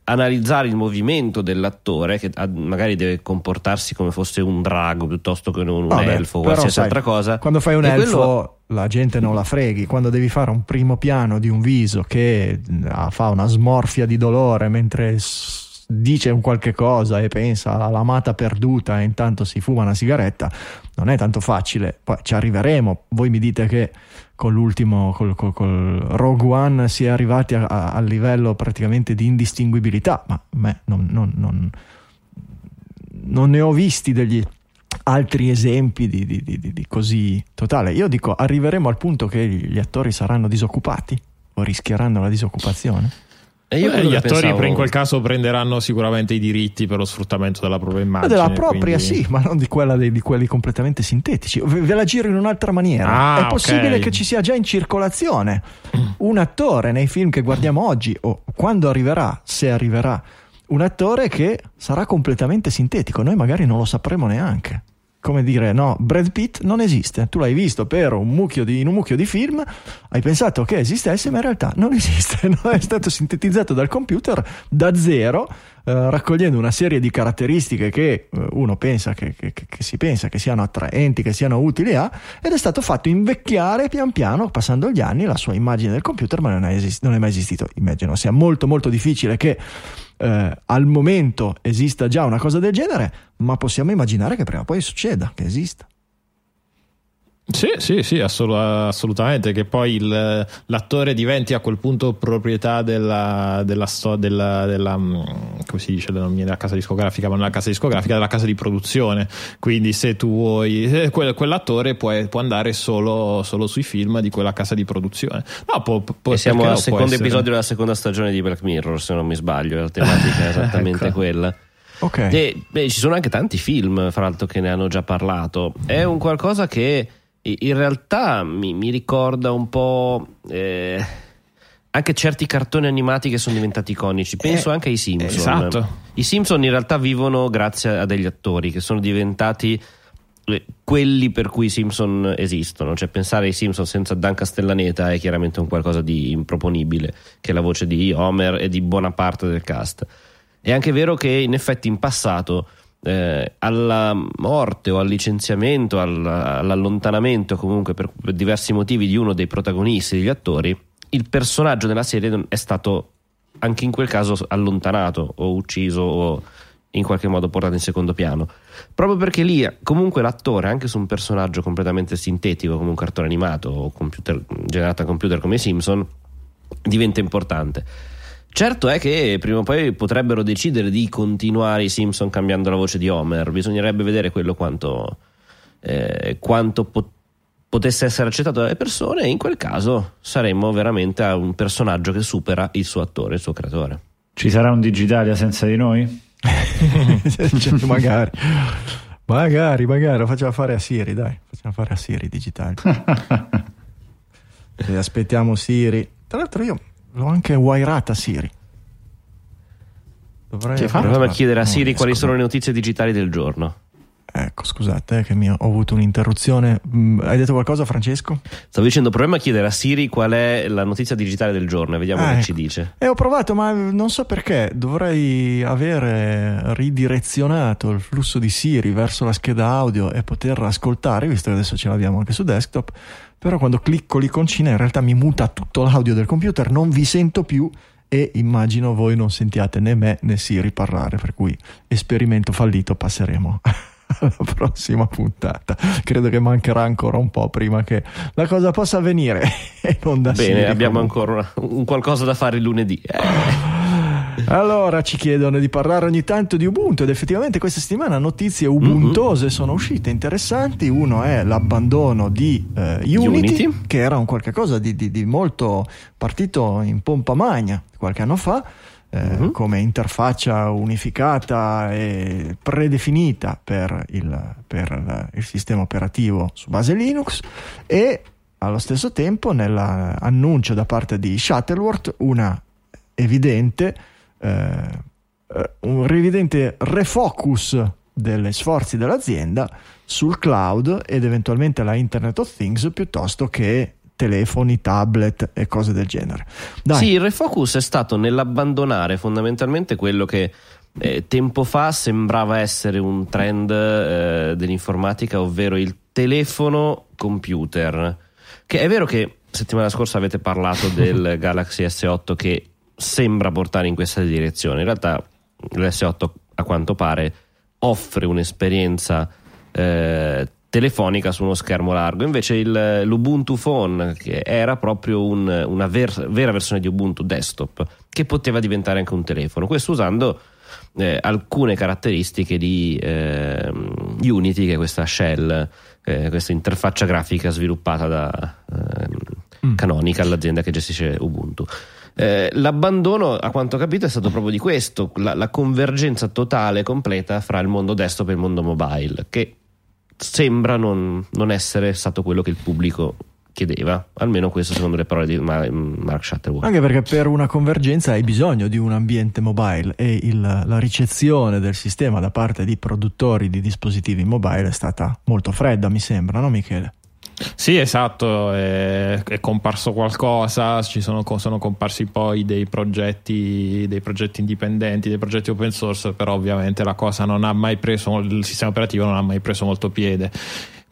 analizzare il movimento dell'attore che magari deve comportarsi come fosse un drago piuttosto che un, un Vabbè, elfo o qualsiasi sai, altra cosa. Quando fai un elfo. Quello la gente non la freghi, quando devi fare un primo piano di un viso che ah, fa una smorfia di dolore mentre dice un qualche cosa e pensa all'amata perduta e intanto si fuma una sigaretta, non è tanto facile, poi ci arriveremo, voi mi dite che con l'ultimo, col, col, col Rogue One si è arrivati al livello praticamente di indistinguibilità, ma me non, non, non, non ne ho visti degli altri esempi di, di, di, di, così totale. Io dico, arriveremo al punto che gli attori saranno disoccupati o rischieranno la disoccupazione? E io Beh, gli attori pensavo... in quel caso prenderanno sicuramente i diritti per lo sfruttamento della propria immagine. Della propria, quindi... sì, ma non di quella dei, di quelli completamente sintetici. Ve la giro in un'altra maniera. Ah, È possibile okay. che ci sia già in circolazione un attore nei film che guardiamo oggi, o quando arriverà, se arriverà, un attore che sarà completamente sintetico. Noi magari non lo sapremo neanche come dire, no, Brad Pitt non esiste. Tu l'hai visto per un mucchio di, in un mucchio di film, hai pensato che esistesse, ma in realtà non esiste. No? È stato sintetizzato dal computer da zero, eh, raccogliendo una serie di caratteristiche che eh, uno pensa che, che, che, si pensa che siano attraenti, che siano utili a, ed è stato fatto invecchiare pian piano, passando gli anni, la sua immagine del computer, ma non è, esist- non è mai esistito. Immagino sia molto molto difficile che eh, al momento esista già una cosa del genere, ma possiamo immaginare che prima o poi succeda, che esista. Sì, sì, sì, assolutamente, che poi il, l'attore diventi a quel punto proprietà della, della, della, della mm, come si dice, della casa discografica, ma non la casa discografica, della casa di produzione. Quindi se tu vuoi, quell'attore può, può andare solo, solo, sui film di quella casa di produzione. No, può, può, e siamo al secondo episodio della seconda stagione di Black Mirror, se non mi sbaglio, la tematica è esattamente ecco. quella. Okay. E, beh, ci sono anche tanti film, fra l'altro, che ne hanno già parlato. È un qualcosa che in realtà mi, mi ricorda un po'. Eh, anche certi cartoni animati che sono diventati iconici. Penso eh, anche ai Simpson. Esatto. I Simpson in realtà vivono grazie a degli attori che sono diventati eh, quelli per cui i Simpson esistono. Cioè, pensare ai Simpson senza Dan Castellaneta è chiaramente un qualcosa di improponibile, che è la voce di Homer e di buona parte del cast. È anche vero che in effetti in passato eh, alla morte o al licenziamento, all'allontanamento comunque per, per diversi motivi di uno dei protagonisti, degli attori, il personaggio della serie è stato anche in quel caso allontanato o ucciso o in qualche modo portato in secondo piano. Proprio perché lì comunque l'attore, anche su un personaggio completamente sintetico come un cartone animato o computer, generato a computer come Simpson, diventa importante. Certo è che prima o poi potrebbero decidere di continuare i Simpson cambiando la voce di Homer, bisognerebbe vedere quello quanto, eh, quanto pot- potesse essere accettato dalle persone e in quel caso saremmo veramente a un personaggio che supera il suo attore, il suo creatore. Ci sarà un Digitalia senza di noi? cioè, magari. Magari, magari lo facciamo fare a Siri, dai, facciamo fare a Siri digitale. aspettiamo Siri. Tra l'altro io L'ho anche wairata Siri. Dovrei cioè, Proviamo a chiedere a Siri quali sono le notizie digitali del giorno. Ecco, scusate, eh, che mi ho avuto un'interruzione. Mm, hai detto qualcosa, Francesco? Stavo dicendo, proviamo a chiedere a Siri qual è la notizia digitale del giorno e vediamo ah, che ecco. ci dice. E ho provato, ma non so perché. Dovrei avere ridirezionato il flusso di Siri verso la scheda audio e poterla ascoltare, visto che adesso ce l'abbiamo anche su desktop però quando clicco l'iconcina in realtà mi muta tutto l'audio del computer, non vi sento più e immagino voi non sentiate né me né Siri parlare, per cui esperimento fallito passeremo alla prossima puntata. Credo che mancherà ancora un po' prima che la cosa possa avvenire e non da Bene, abbiamo comunque. ancora una- un qualcosa da fare il lunedì. Eh, Allora ci chiedono di parlare ogni tanto di Ubuntu ed effettivamente questa settimana notizie ubuntose sono uscite interessanti. Uno è l'abbandono di eh, Unity, Unity. che era un qualche cosa di, di- di molto partito in pompa magna qualche anno fa. Eh, come interfaccia unificata e predefinita per il, per il sistema operativo su base Linux e allo stesso tempo nell'annuncio da parte di Shuttleworth una evidente eh, eh, un evidente refocus degli sforzi dell'azienda sul cloud ed eventualmente la Internet of Things piuttosto che telefoni, tablet e cose del genere. Dai, Sì, il refocus è stato nell'abbandonare fondamentalmente quello che eh, tempo fa sembrava essere un trend eh, dell'informatica, ovvero il telefono computer. Che è vero che settimana scorsa avete parlato del Galaxy S8 che sembra portare in questa direzione. In realtà l'S8 a quanto pare offre un'esperienza eh, telefonica su uno schermo largo. Invece il- l'Ubuntu Phone, che era proprio un- una ver- vera versione di Ubuntu desktop, che poteva diventare anche un telefono. Questo usando eh, alcune caratteristiche di ehm, Unity, che è questa shell, eh, questa interfaccia grafica sviluppata da ehm, Canonical, l'azienda che gestisce Ubuntu. Eh, l'abbandono, a quanto ho capito, è stato proprio di questo: la, la convergenza totale, completa fra il mondo desktop e il mondo mobile, che sembra non, non essere stato quello che il pubblico chiedeva, almeno questo secondo le parole di Ma- Mark Shuttleworth. Anche perché per una convergenza hai bisogno di un ambiente mobile e il- la ricezione del sistema da parte di produttori di dispositivi mobile è stata molto fredda, mi sembra, no Michele? Sì, esatto, è, è comparso qualcosa, ci sono, sono comparsi poi dei progetti, dei progetti indipendenti, dei progetti open source, però ovviamente la cosa non ha mai preso, il sistema operativo non ha mai preso molto piede.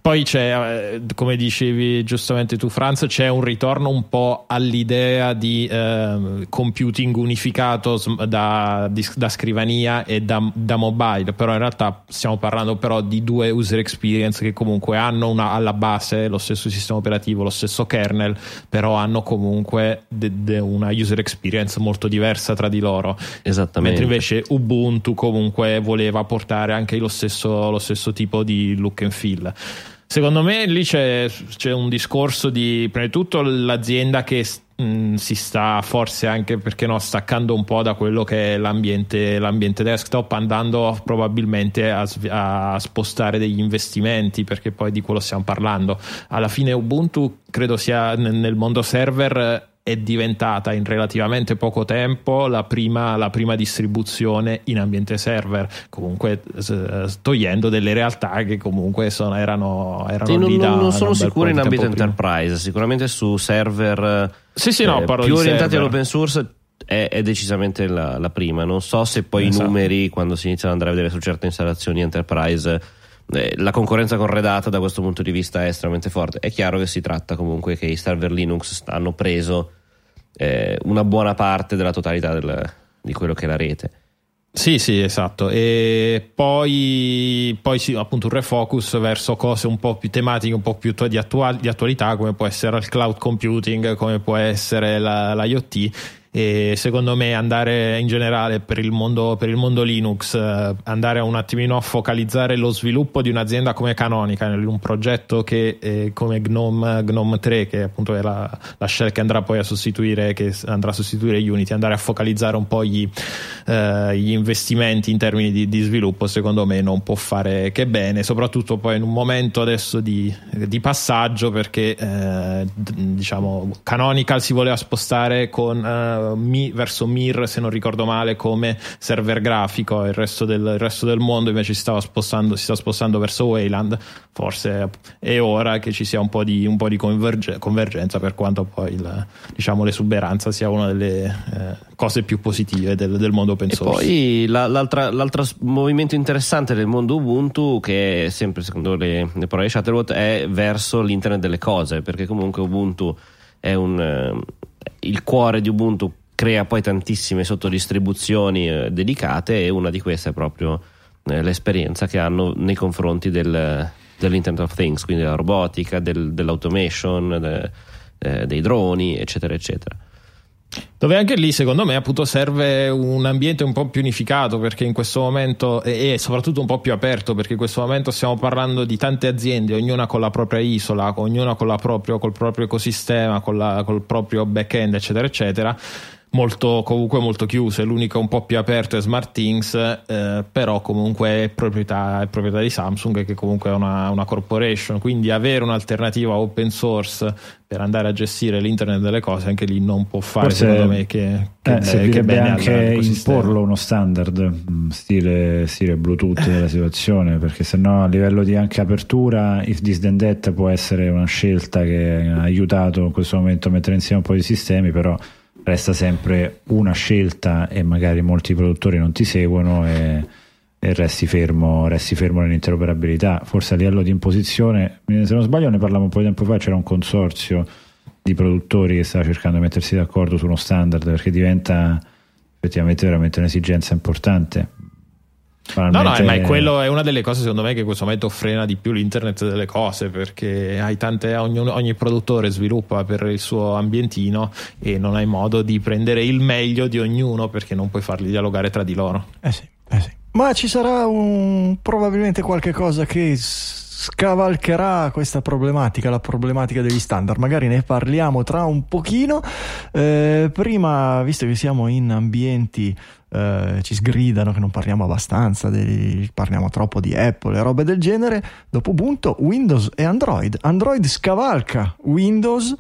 Poi c'è, eh, come dicevi giustamente tu Franz, c'è un ritorno un po' all'idea di eh, computing unificato da, da scrivania e da, da mobile, però in realtà stiamo parlando però di due user experience che comunque hanno una- alla base lo stesso sistema operativo, lo stesso kernel, però hanno comunque de- de- una user experience molto diversa tra di loro. Esattamente. Mentre invece Ubuntu comunque voleva portare anche lo stesso, lo stesso tipo di look and feel. Secondo me lì c'è, c'è un discorso di, prima di tutto, l'azienda che mh, si sta forse anche perché no, staccando un po' da quello che è l'ambiente, l'ambiente desktop, andando probabilmente a, a spostare degli investimenti, perché poi di quello stiamo parlando. Alla fine Ubuntu credo sia nel mondo server è diventata in relativamente poco tempo la prima, la prima distribuzione in ambiente server, comunque togliendo delle realtà che comunque sono- erano, erano Sì, non, da- non- sono sicuro in ambito enterprise, sicuramente su server Sì, sì, no, eh, più orientati server. all'open source è, è decisamente la, la prima. Non so se poi Esatto. i numeri, quando si iniziano ad andare a vedere su certe installazioni enterprise, eh, la concorrenza con Red Hat da questo punto di vista è estremamente forte. È chiaro che si tratta comunque che i server Linux hanno preso eh, una buona parte della totalità del- di quello che è la rete. Sì, sì, esatto. E poi, poi sì, appunto un refocus verso cose un po' più tematiche, un po' più di, attual- di attualità, come può essere il cloud computing, come può essere la, l'IoT. E secondo me andare in generale per il mondo, per il mondo Linux, eh, andare un attimino a focalizzare lo sviluppo di un'azienda come Canonical, in un progetto che eh, come Gnome, Gnome 3, che appunto è la, la shell che andrà poi a sostituire, a sostituire Unity, andare a focalizzare un po' gli, eh, gli investimenti in termini di, di sviluppo, secondo me non può fare che bene, soprattutto poi in un momento adesso di, di passaggio perché eh, diciamo Canonical si voleva spostare con, eh, Mi- verso Mir, se non ricordo male, come server grafico, il resto del, il resto del mondo invece si, stava spostando, si sta spostando verso Wayland, forse è ora che ci sia un po' di, un po' di converge- convergenza per quanto poi il- diciamo, l'esuberanza sia una delle eh, cose più positive del, del mondo open E source. poi la- l'altra, l'altro movimento interessante del mondo Ubuntu, che è sempre secondo le, le parole di Shuttleworth, è verso l'internet delle cose, perché comunque Ubuntu è un, eh, il cuore di Ubuntu crea poi tantissime sottodistribuzioni eh, dedicate e una di queste è proprio eh, l'esperienza che hanno nei confronti del, dell'Internet of Things, quindi della robotica, del, dell'automation, de, eh, dei droni, eccetera, eccetera. Dove anche lì, secondo me, appunto serve un ambiente un po' più unificato perché in questo momento e, soprattutto un po' più aperto perché in questo momento stiamo parlando di tante aziende, ognuna con la propria isola, ognuna con la proprio, col proprio ecosistema, la, col proprio back-end, eccetera, eccetera molto, comunque molto chiuse, l'unico un po' più aperto è SmartThings, eh, però comunque è proprietà, è proprietà, di Samsung che comunque è una, una, corporation, quindi avere un'alternativa open source per andare a gestire l'internet delle cose anche lì non può fare Forse, secondo me che, che, eh, servirebbe anche imporlo uno standard mm, stile, stile Bluetooth della situazione perché sennò a livello di anche apertura if this then that può essere una scelta che ha aiutato in questo momento a mettere insieme un po' di sistemi però resta sempre una scelta e magari molti produttori non ti seguono e, e resti, fermo, resti fermo nell'interoperabilità. Forse a livello di imposizione, se non sbaglio ne parlavamo un po' di tempo fa, c'era un consorzio di produttori che stava cercando di mettersi d'accordo su uno standard perché diventa effettivamente veramente un'esigenza importante No, no, ma è, quello, è una delle cose secondo me che in questo momento frena di più l'internet delle cose perché hai tante, ogni, ogni, produttore sviluppa per il suo ambientino e non hai modo di prendere il meglio di ognuno perché non puoi farli dialogare tra di loro. Eh sì, eh sì. Ma ci sarà un, probabilmente qualche cosa che scavalcherà questa problematica, la problematica degli standard. Magari ne parliamo tra un pochino. Eh, prima, visto che siamo in ambienti eh, ci sgridano che non parliamo abbastanza, dei, parliamo troppo di Apple e robe del genere. Dopo Ubuntu, Windows e Android. Android scavalca Windows.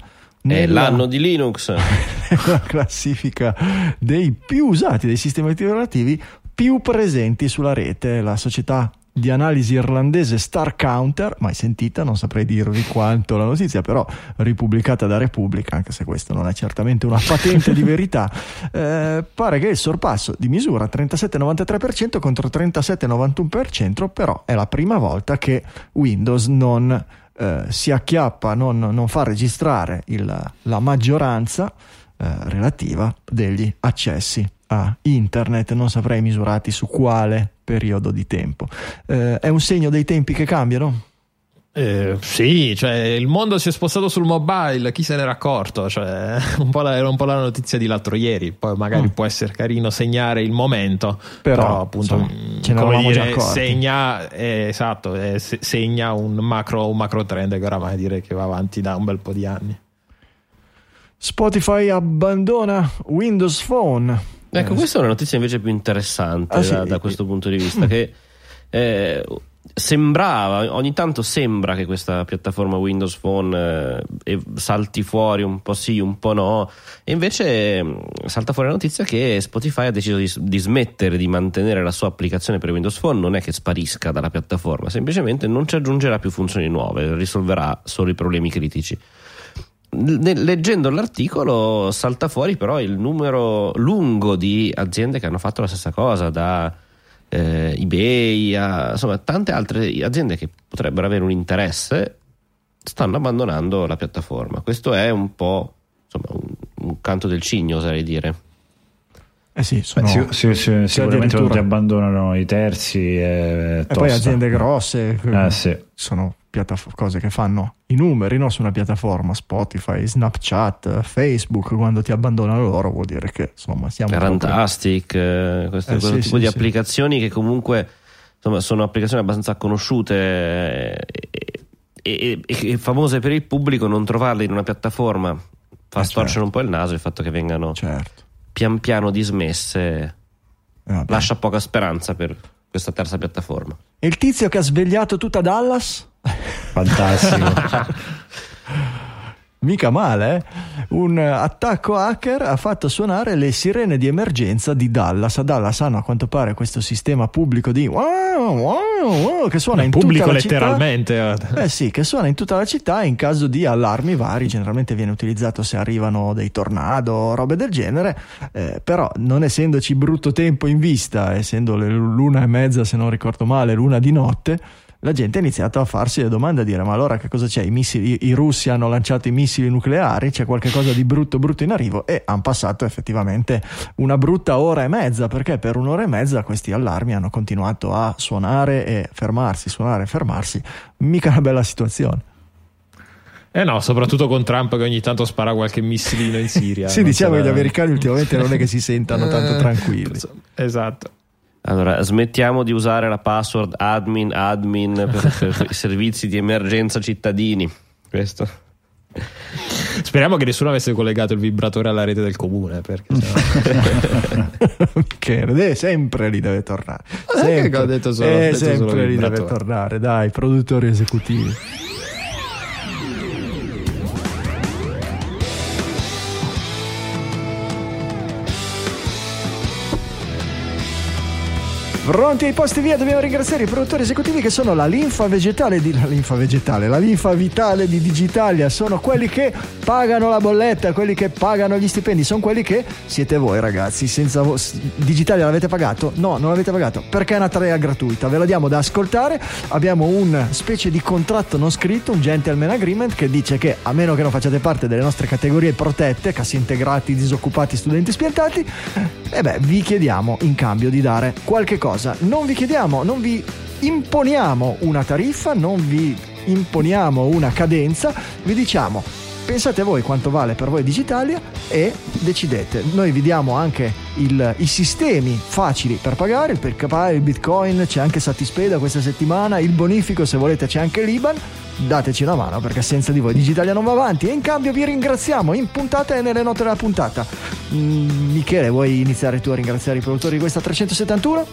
Nella, è l'anno di Linux. la classifica dei più usati dei sistemi operativi più presenti sulla rete. La società di analisi irlandese Star Counter, mai sentita, non saprei dirvi quanto la notizia, però ripubblicata da Repubblica, anche se questo non è certamente una patente di verità, eh, pare che il sorpasso di misura 37,93% contro 37,91%, però è la prima volta che Windows non eh, si acchiappa, non, non fa registrare il, la maggioranza eh, relativa degli accessi a internet, non saprei misurati su quale periodo di tempo. Eh, è un segno dei tempi che cambiano? Eh, sì, cioè il mondo si è spostato sul mobile, chi se n'era accorto? Cioè, un po la, era un po' la notizia di l'altro ieri, poi magari mm. può essere carino segnare il momento, però, però appunto insomma, ce come dire, segna, eh, esatto, eh, segna un macro, un macro trend che oramai direi che va avanti da un bel po' di anni. Spotify abbandona Windows Phone Ecco, questa è una notizia invece più interessante ah, da, sì. da, questo punto di vista, che eh, sembrava, ogni tanto sembra che questa piattaforma Windows Phone eh, salti fuori un po' sì, un po' no, e invece mm, salta fuori la notizia che Spotify ha deciso di, di, smettere di mantenere la sua applicazione per Windows Phone, non è che sparisca dalla piattaforma, semplicemente non ci aggiungerà più funzioni nuove, risolverà solo i problemi critici leggendo l'articolo salta fuori però il numero lungo di aziende che hanno fatto la stessa cosa, da eh, eBay a insomma tante altre aziende che potrebbero avere un interesse stanno abbandonando la piattaforma. Questo è un po' insomma, un, un canto del cigno, oserei dire. Eh sì, sono... Beh, si, si, sicuramente tutti abbandonano i terzi e, e poi aziende grosse eh, sì. sono piattaf- cose che fanno i numeri no? su una piattaforma, Spotify, Snapchat, Facebook, quando ti abbandonano loro vuol dire che insomma siamo... Fantastic, proprio... eh, questo, eh, sì, tipo sì, di sì. applicazioni che comunque insomma, sono applicazioni abbastanza conosciute e, e, e, famose per il pubblico, non trovarle in una piattaforma fa eh, storcere certo. un po' il naso il fatto che vengano certo. pian piano dismesse eh, lascia poca speranza per questa terza piattaforma. E il tizio che ha svegliato tutta Dallas? Fantastico. Mica male, eh? Un attacco hacker ha fatto suonare le sirene di emergenza di Dallas. A Dallas hanno a quanto pare questo sistema pubblico di wow, wow, wow, che suona in pubblico tutta la letteralmente. città. Eh sì, che suona in tutta la città in caso di allarmi vari. Generalmente viene utilizzato se arrivano dei tornado, robe del genere. Eh, però, non essendoci brutto tempo in vista, essendo l'una e mezza, se non ricordo male, l'una di notte la gente ha iniziato a farsi le domande a dire ma allora che cosa c'è? I, missili, i, russi hanno lanciato i missili nucleari, c'è qualcosa di brutto brutto in arrivo e hanno passato effettivamente una brutta ora e mezza perché per un'ora e mezza questi allarmi hanno continuato a suonare e fermarsi, suonare e fermarsi. Mica una bella situazione. Eh no, soprattutto con Trump che ogni tanto spara qualche missilino in Siria. sì, diciamo che gli americani ultimamente non è che si sentano tanto tranquilli. Esatto. Allora, smettiamo di usare la password admin admin per, per i servizi di emergenza cittadini. Questo. Speriamo che nessuno avesse collegato il vibratore alla rete del comune. Perché Michele, sempre lì deve tornare. Sempre, ho detto solo, eh, detto sempre solo lì deve tornare. Dai, produttori esecutivi. Pronti ai posti via, dobbiamo ringraziare i produttori esecutivi che sono la linfa vegetale di la linfa vegetale, la linfa vitale di Digitalia, sono quelli che pagano la bolletta, quelli che pagano gli stipendi, sono quelli che siete voi ragazzi, senza vo- Digitalia l'avete pagato? No, non l'avete pagato, perché è una tarea gratuita, ve la diamo da ascoltare, abbiamo un specie di contratto non scritto, un gentleman agreement che dice che a meno che non facciate parte delle nostre categorie protette, cassi integrati, disoccupati, studenti spiantati, e beh, vi chiediamo in cambio di dare qualche cosa. Non vi chiediamo, non vi imponiamo una tariffa, non vi imponiamo una cadenza, vi diciamo pensate voi quanto vale per voi Digitalia e decidete. Noi vi diamo anche il- i sistemi facili per pagare, il PayPal, il Bitcoin, c'è anche Satispay da questa settimana, il bonifico se volete c'è anche l'Iban. Dateci una mano perché senza di voi Digitalia non va avanti e in cambio vi ringraziamo in puntata e nelle note della puntata. Mm, Michele, vuoi iniziare tu a ringraziare i produttori di questa 371?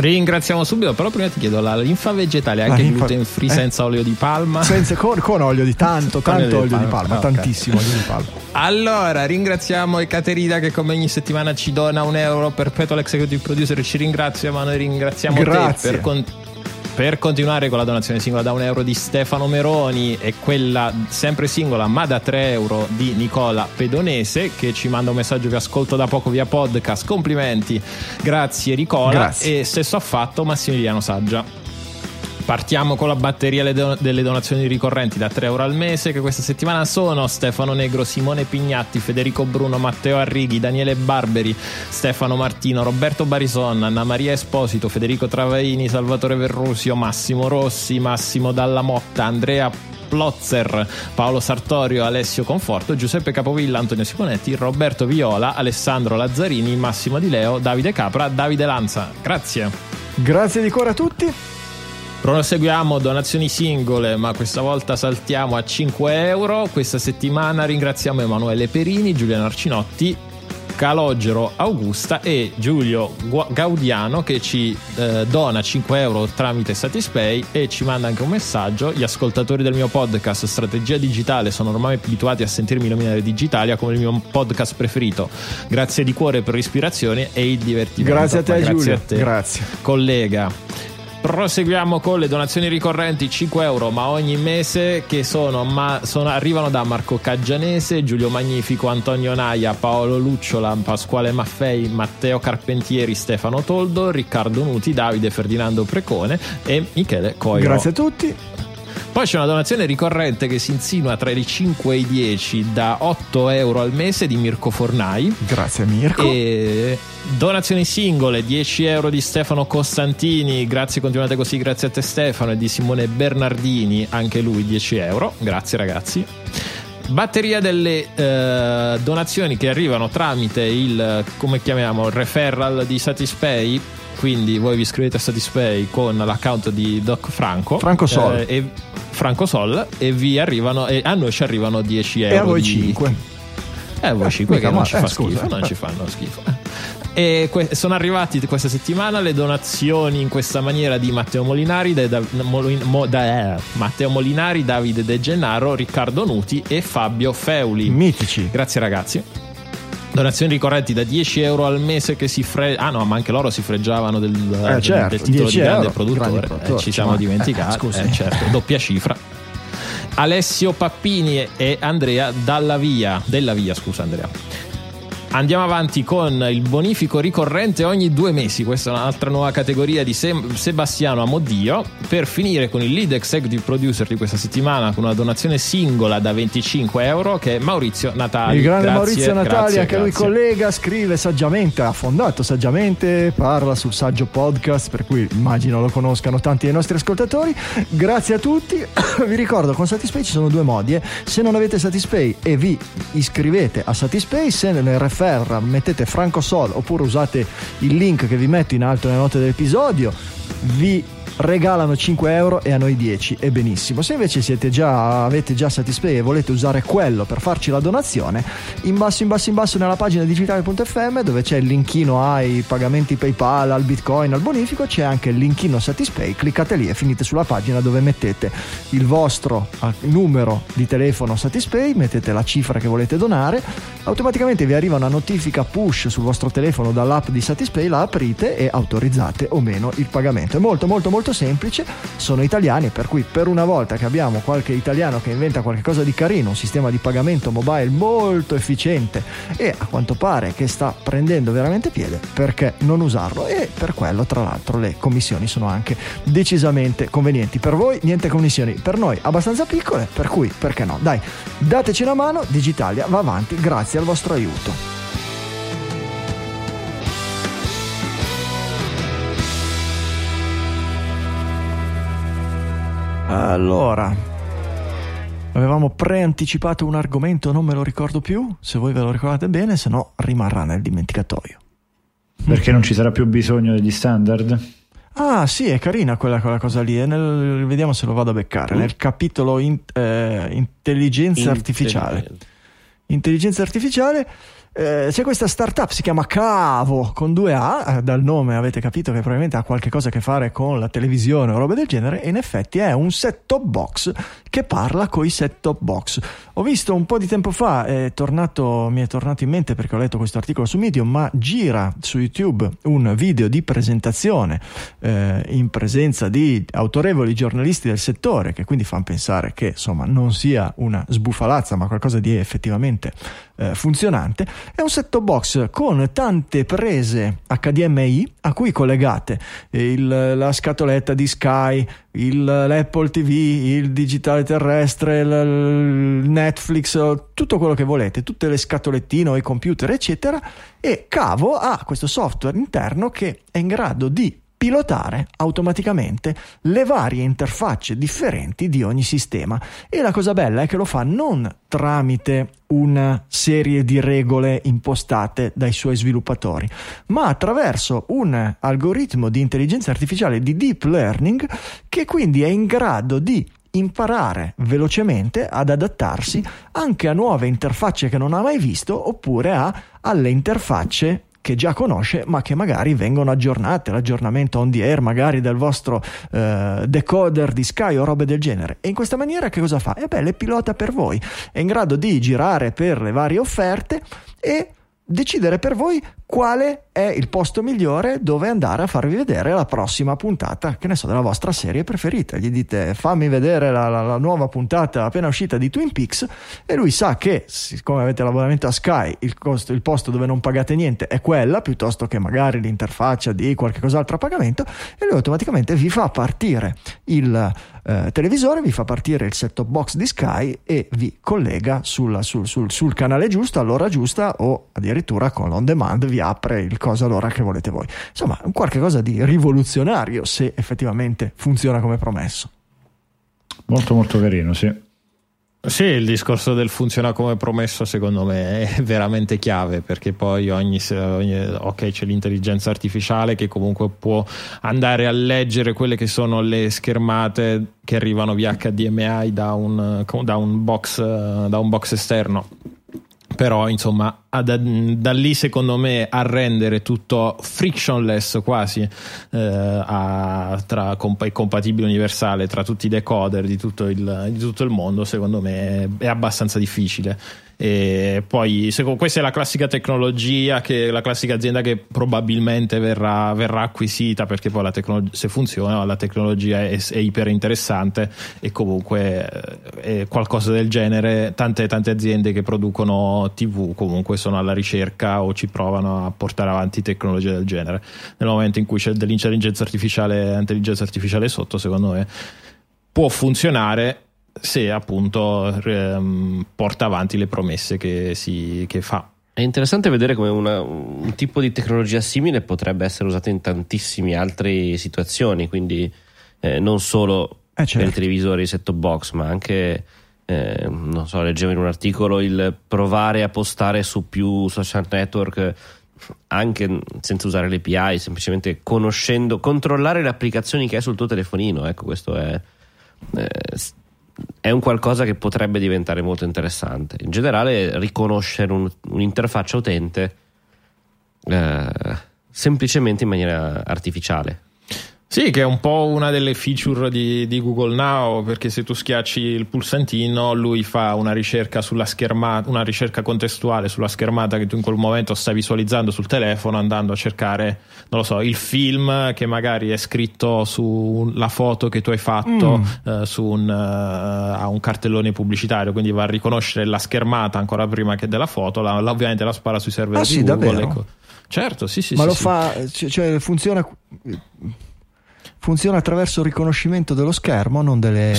Ringraziamo subito, però prima ti chiedo la linfa vegetale, anche linfa- gluten free eh? senza olio di palma. Senza- con, con olio di tanto, tanto olio di palma, ok. tantissimo olio di palma. Allora, ringraziamo Ekaterina che come ogni settimana ci dona un euro, Perpetual Executive Producer ci ringrazia, ma noi ringraziamo Grazie. te per, con- per continuare con la donazione singola da un euro di Stefano Meroni e quella sempre singola ma da 3 euro di Nicola Pedonese che ci manda un messaggio vi ascolto da poco via podcast, complimenti, grazie Nicola Grazie. e stesso fatto Massimiliano Saggia. Partiamo con la batteria delle donazioni ricorrenti da 3 euro al mese che questa settimana sono Stefano Negro, Simone Pignatti, Federico Bruno, Matteo Arrighi, Daniele Barberi, Stefano Martino, Roberto Barison, Anna Maria Esposito, Federico Travaini, Salvatore Verrusio, Massimo Rossi, Massimo Dalla Motta, Andrea Plozzer, Paolo Sartorio, Alessio Conforto, Giuseppe Capovilla, Antonio Simonetti, Roberto Viola, Alessandro Lazzarini, Massimo Di Leo, Davide Capra, Davide Lanza. Grazie. Grazie di cuore a tutti. Proseguiamo donazioni singole, ma questa volta saltiamo a 5 euro. Questa settimana ringraziamo Emanuele Perini, Giuliano Arcinotti, Calogero Augusta e Giulio Gaudiano che ci eh, dona 5 euro tramite Satispay e ci manda anche un messaggio. Gli ascoltatori del mio podcast Strategia Digitale sono ormai abituati a sentirmi nominare Digitalia come il mio podcast preferito. Grazie di cuore per l'ispirazione e il divertimento. Grazie a te Ma grazie Giulio. a te Grazie. collega. Proseguiamo con le donazioni ricorrenti 5 euro ma ogni mese che sono, ma sono- arrivano da Marco Caggianese, Giulio Magnifico, Antonio Naia, Paolo Lucciola, Pasquale Maffei, Matteo Carpentieri, Stefano Toldo, Riccardo Nuti, Davide Ferdinando Precone e Michele Coiro. Grazie a tutti. Poi c'è una donazione ricorrente che si insinua tra i 5 e i 10 da 8 euro al mese di Mirko Fornai. Grazie Mirko. E donazioni singole 10 euro di Stefano Costantini grazie continuate così grazie a te Stefano e di Simone Bernardini anche lui 10 euro grazie ragazzi batteria delle eh, donazioni che arrivano tramite il come chiamiamo il referral di Satispay quindi voi vi iscrivete a Satispay con l'account di Doc Franco Franco Sol. eh, e Franco Sol e vi arrivano e a noi ci arrivano 10 euro e a voi di- 5. eh, a voi 5 mica che non ci fa Eh, scusa, schifo, non eh. ci fanno schifo. E que- sono arrivati questa settimana le donazioni in questa maniera di Matteo Molinari, de- da- Molin- Mo- da- eh, Matteo Molinari, Davide De Gennaro, Riccardo Nuti e Fabio Feuli. Mitici. Grazie ragazzi. Donazioni ricorrenti da 10 euro al mese che si fre... Ah no, ma anche loro si fregiavano del, del- certo, del titolo 10 di grande euro, produttore. grande Eh, produttore, ci siamo ma- dimenticati. eh. Eh, certo, doppia cifra. Alessio Pappini e Andrea Dalla Via, della Via, scusa Andrea. Andiamo avanti con il bonifico ricorrente ogni due mesi. Questa è un'altra nuova categoria di Sebastiano Amodio. Per finire con il lead executive producer di questa settimana con una donazione singola da 25 euro che è Maurizio Natali. Il grande Grazie, Maurizio Natali, grazie, anche lui collega, scrive saggiamente, ha fondato saggiamente, parla sul saggio podcast, per cui immagino lo conoscano tanti dei nostri ascoltatori. Grazie a tutti. vi ricordo, con Satispay ci sono due modi. eh. Se non avete Satispay e vi iscrivete a Satispay, se nel referra mettete Franco Sol oppure usate il link che vi metto in alto nelle note dell'episodio, vi regalano 5 euro e a noi 10 e benissimo. Se invece siete già avete già Satispay e volete usare quello per farci la donazione in basso in basso in basso nella pagina digitale.fm dove c'è il linkino ai pagamenti paypal al bitcoin al bonifico c'è anche il linkino Satispay. Cliccate lì e finite sulla pagina dove mettete il vostro eh, numero di telefono Satispay mettete la cifra che volete donare automaticamente vi arriva una notifica push sul vostro telefono dall'app di Satispay la aprite e autorizzate o meno il pagamento. È molto molto molto semplice sono italiani per cui per una volta che abbiamo qualche italiano che inventa qualcosa di carino un sistema di pagamento mobile molto efficiente e a quanto pare che sta prendendo veramente piede perché non usarlo? E per quello tra l'altro le commissioni sono anche decisamente convenienti. Per voi niente commissioni per noi abbastanza piccole per cui perché no? Dai dateci una mano Digitalia va avanti grazie al vostro aiuto Allora, avevamo preanticipato un argomento, non me lo ricordo più, se voi ve lo ricordate bene, se no rimarrà nel dimenticatoio. Perché non ci sarà più bisogno degli standard? Ah sì, è carina quella, quella cosa lì, nel- vediamo se lo vado a beccare, nel capitolo in- eh, intelligenza artificiale. Intelligenza artificiale, eh, c'è questa startup, si chiama Cavo con due A, eh, dal nome avete capito che probabilmente ha qualche cosa a che fare con la televisione o roba del genere, e in effetti è un set-top box che parla coi set-top box. Ho visto un po' di tempo fa, è tornato, mi è tornato in mente perché ho letto questo articolo su Medium, ma gira su YouTube un video di presentazione eh, in presenza di autorevoli giornalisti del settore, che quindi fanno pensare che insomma non sia una sbufalazza, ma qualcosa di effettivamente eh, funzionante. È un set-top box con tante prese HDMI a cui collegate il- la scatoletta di Sky, il- l'Apple TV, il digitale terrestre, il, Netflix, tutto quello che volete, tutte le scatolettine o i computer, eccetera. E Cavo ha questo software interno che è in grado di pilotare automaticamente le varie interfacce differenti di ogni sistema. E la cosa bella è che lo fa non tramite una serie di regole impostate dai suoi sviluppatori ma attraverso un algoritmo di intelligenza artificiale di deep learning che quindi è in grado di imparare velocemente ad adattarsi anche a nuove interfacce che non ha mai visto oppure a, alle interfacce che già conosce ma che magari vengono aggiornate, l'aggiornamento on the air magari del vostro eh, decoder di Sky o robe del genere. E in questa maniera che cosa fa? E beh, le pilota per voi, è in grado di girare per le varie offerte e decidere per voi quale è il posto migliore dove andare a farvi vedere la prossima puntata, che ne so, della vostra serie preferita. Gli dite fammi vedere la, la- la nuova puntata appena uscita di Twin Peaks e lui sa che, siccome avete l'abbonamento a Sky, il, costo- il posto dove non pagate niente è quella, piuttosto che magari l'interfaccia di qualche cos'altro a pagamento, e lui automaticamente vi fa partire il eh, televisore, vi fa partire il set-top box di Sky e vi collega sul, sul- sul- sul canale giusto, all'ora giusta o addirittura con l'on demand vi apre il coso all'ora che volete voi. Insomma, un qualche cosa di rivoluzionario se effettivamente funziona come promesso. Molto molto carino, sì. Sì, il discorso del funziona come promesso secondo me è veramente chiave perché poi ogni, ogni- ok c'è l'intelligenza artificiale che comunque può andare a leggere quelle che sono le schermate che arrivano via HDMI da un, da un, box, da un box esterno però insomma da, da lì secondo me a rendere tutto frictionless quasi eh, a- tra compa- compatibile universale tra tutti i decoder di tutto il, di tutto il mondo secondo me è abbastanza difficile e poi secondo, questa è la classica tecnologia che la classica azienda che probabilmente verrà, verrà acquisita perché poi la tecnologia se funziona la tecnologia è, è iper interessante e comunque eh, è qualcosa del genere tante tante aziende che producono tv comunque sono alla ricerca o ci provano a portare avanti tecnologie del genere. Nel momento in cui c'è dell'intelligenza artificiale, intelligenza artificiale sotto, secondo me può funzionare se appunto ehm, porta avanti le promesse che, si, che fa. È interessante vedere come una, un tipo di tecnologia simile potrebbe essere usato in tantissime altre situazioni, quindi eh, non solo eh certo. per i televisori set-top box, ma anche, eh, non so, leggevo in un articolo il provare a postare su più social network anche senza usare le API, semplicemente conoscendo, controllare le applicazioni che hai sul tuo telefonino. Ecco, questo è, eh, è un qualcosa che potrebbe diventare molto interessante. In generale, riconoscere un, un'interfaccia utente eh, semplicemente in maniera artificiale. Sì, che è un po' una delle feature di, di, Google Now, perché se tu schiacci il pulsantino, lui fa una ricerca sulla schermata, una ricerca contestuale sulla schermata che tu in quel momento stai visualizzando sul telefono, andando a cercare, non lo so, il film che magari è scritto sulla foto che tu hai fatto mm. eh, su un, uh, a un cartellone pubblicitario, quindi va a riconoscere la schermata ancora prima che della foto, la, la, ovviamente la spara sui server ah, di sì, Google. Ecco. Certo, sì, sì. Ma sì, lo sì. fa, cioè funziona funziona attraverso il riconoscimento dello schermo, non delle,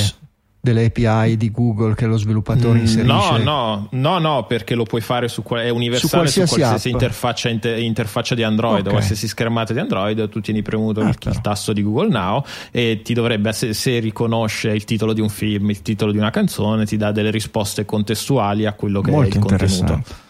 delle API di Google che lo sviluppatore inserisce. No, no, no, no, perché lo puoi fare su è universale su qualsiasi, su qualsiasi interfaccia, inter, interfaccia, di Android okay. o qualsiasi schermata di Android, tu tieni premuto ah, il, il, tasto di Google Now e ti dovrebbe se, se, riconosce il titolo di un film, il titolo di una canzone, ti dà delle risposte contestuali a quello che Molto è il contenuto.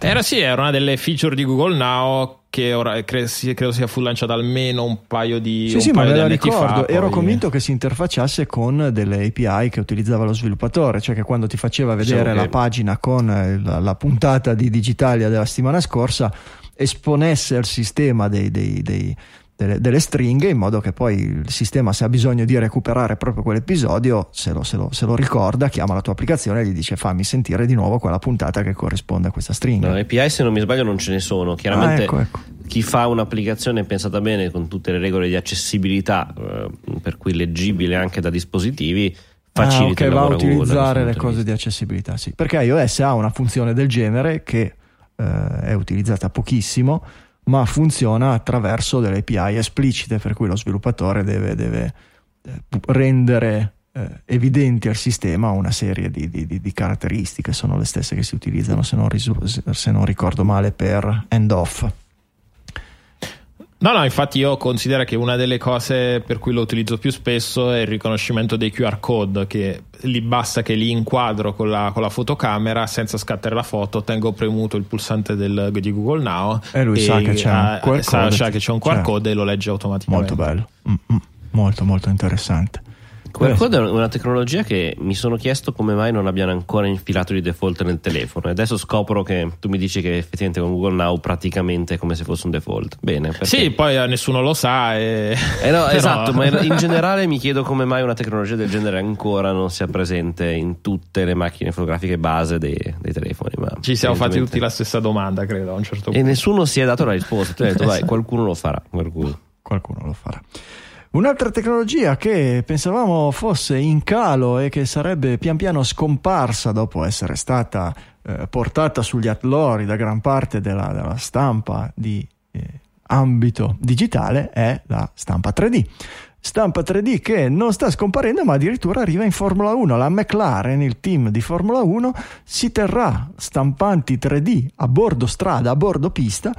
Era sì, era una delle feature di Google Now che ora credo, credo sia fu lanciata almeno un paio di Sì, sì, ma me la ricordo. Fa, Ero poi... convinto che si interfacciasse con delle API che utilizzava lo sviluppatore, cioè che quando ti faceva vedere la pagina con eh, la, la, puntata di Digitalia della settimana scorsa esponesse al sistema dei, dei, dei delle, delle, stringhe in modo che poi il sistema se ha bisogno di recuperare proprio quell'episodio se lo, se, lo, se lo, ricorda chiama la tua applicazione e gli dice fammi sentire di nuovo quella puntata che corrisponde a questa stringa. No, API se non mi sbaglio non ce ne sono. Chiaramente ah, ecco, ecco. chi fa un'applicazione pensata bene con tutte le regole di accessibilità eh, per cui leggibile anche da dispositivi facilita ah, ok va a utilizzare le cose di accessibilità sì. Perché iOS ha una funzione del genere che eh, è utilizzata pochissimo ma funziona attraverso delle API esplicite per cui lo sviluppatore deve, deve eh, rendere eh, evidenti al sistema una serie di, di, di, caratteristiche, sono le stesse che si utilizzano se non, risu- se non ricordo male per end off. No, no, infatti io considero che una delle cose per cui lo utilizzo più spesso è il riconoscimento dei QR code, che lì basta che li inquadro con la, con la fotocamera senza scattare la foto, tengo premuto il pulsante del, di Google Now e lui e sa, che c'è, QR sa, sa che c'è un QR certo. code e lo legge automaticamente. Molto bello, Mm-mm. molto molto interessante. QR è una tecnologia che mi sono chiesto come mai non abbiano ancora infilato di default nel telefono e adesso scopro che tu mi dici che effettivamente con Google Now praticamente è come se fosse un default. Bene. Perché... Sì, poi eh, nessuno lo sa. E... Eh no, Però... Esatto, ma in generale mi chiedo come mai una tecnologia del genere ancora non sia presente in tutte le macchine fotografiche base dei, dei telefoni. Ma Ci siamo fatti tutti la stessa domanda, credo, a un certo punto. E nessuno si è dato la risposta. Tu hai detto, dai, qualcuno lo farà. Cui. Qualcuno lo farà. Un'altra tecnologia che pensavamo fosse in calo e che sarebbe pian piano scomparsa dopo essere stata eh, portata sugli allori da gran parte della, della stampa di eh, ambito digitale è la stampa 3D stampa 3D che non sta scomparendo ma addirittura arriva in Formula 1. La McLaren, il team di Formula 1, si terrà stampanti 3D a bordo strada, a bordo pista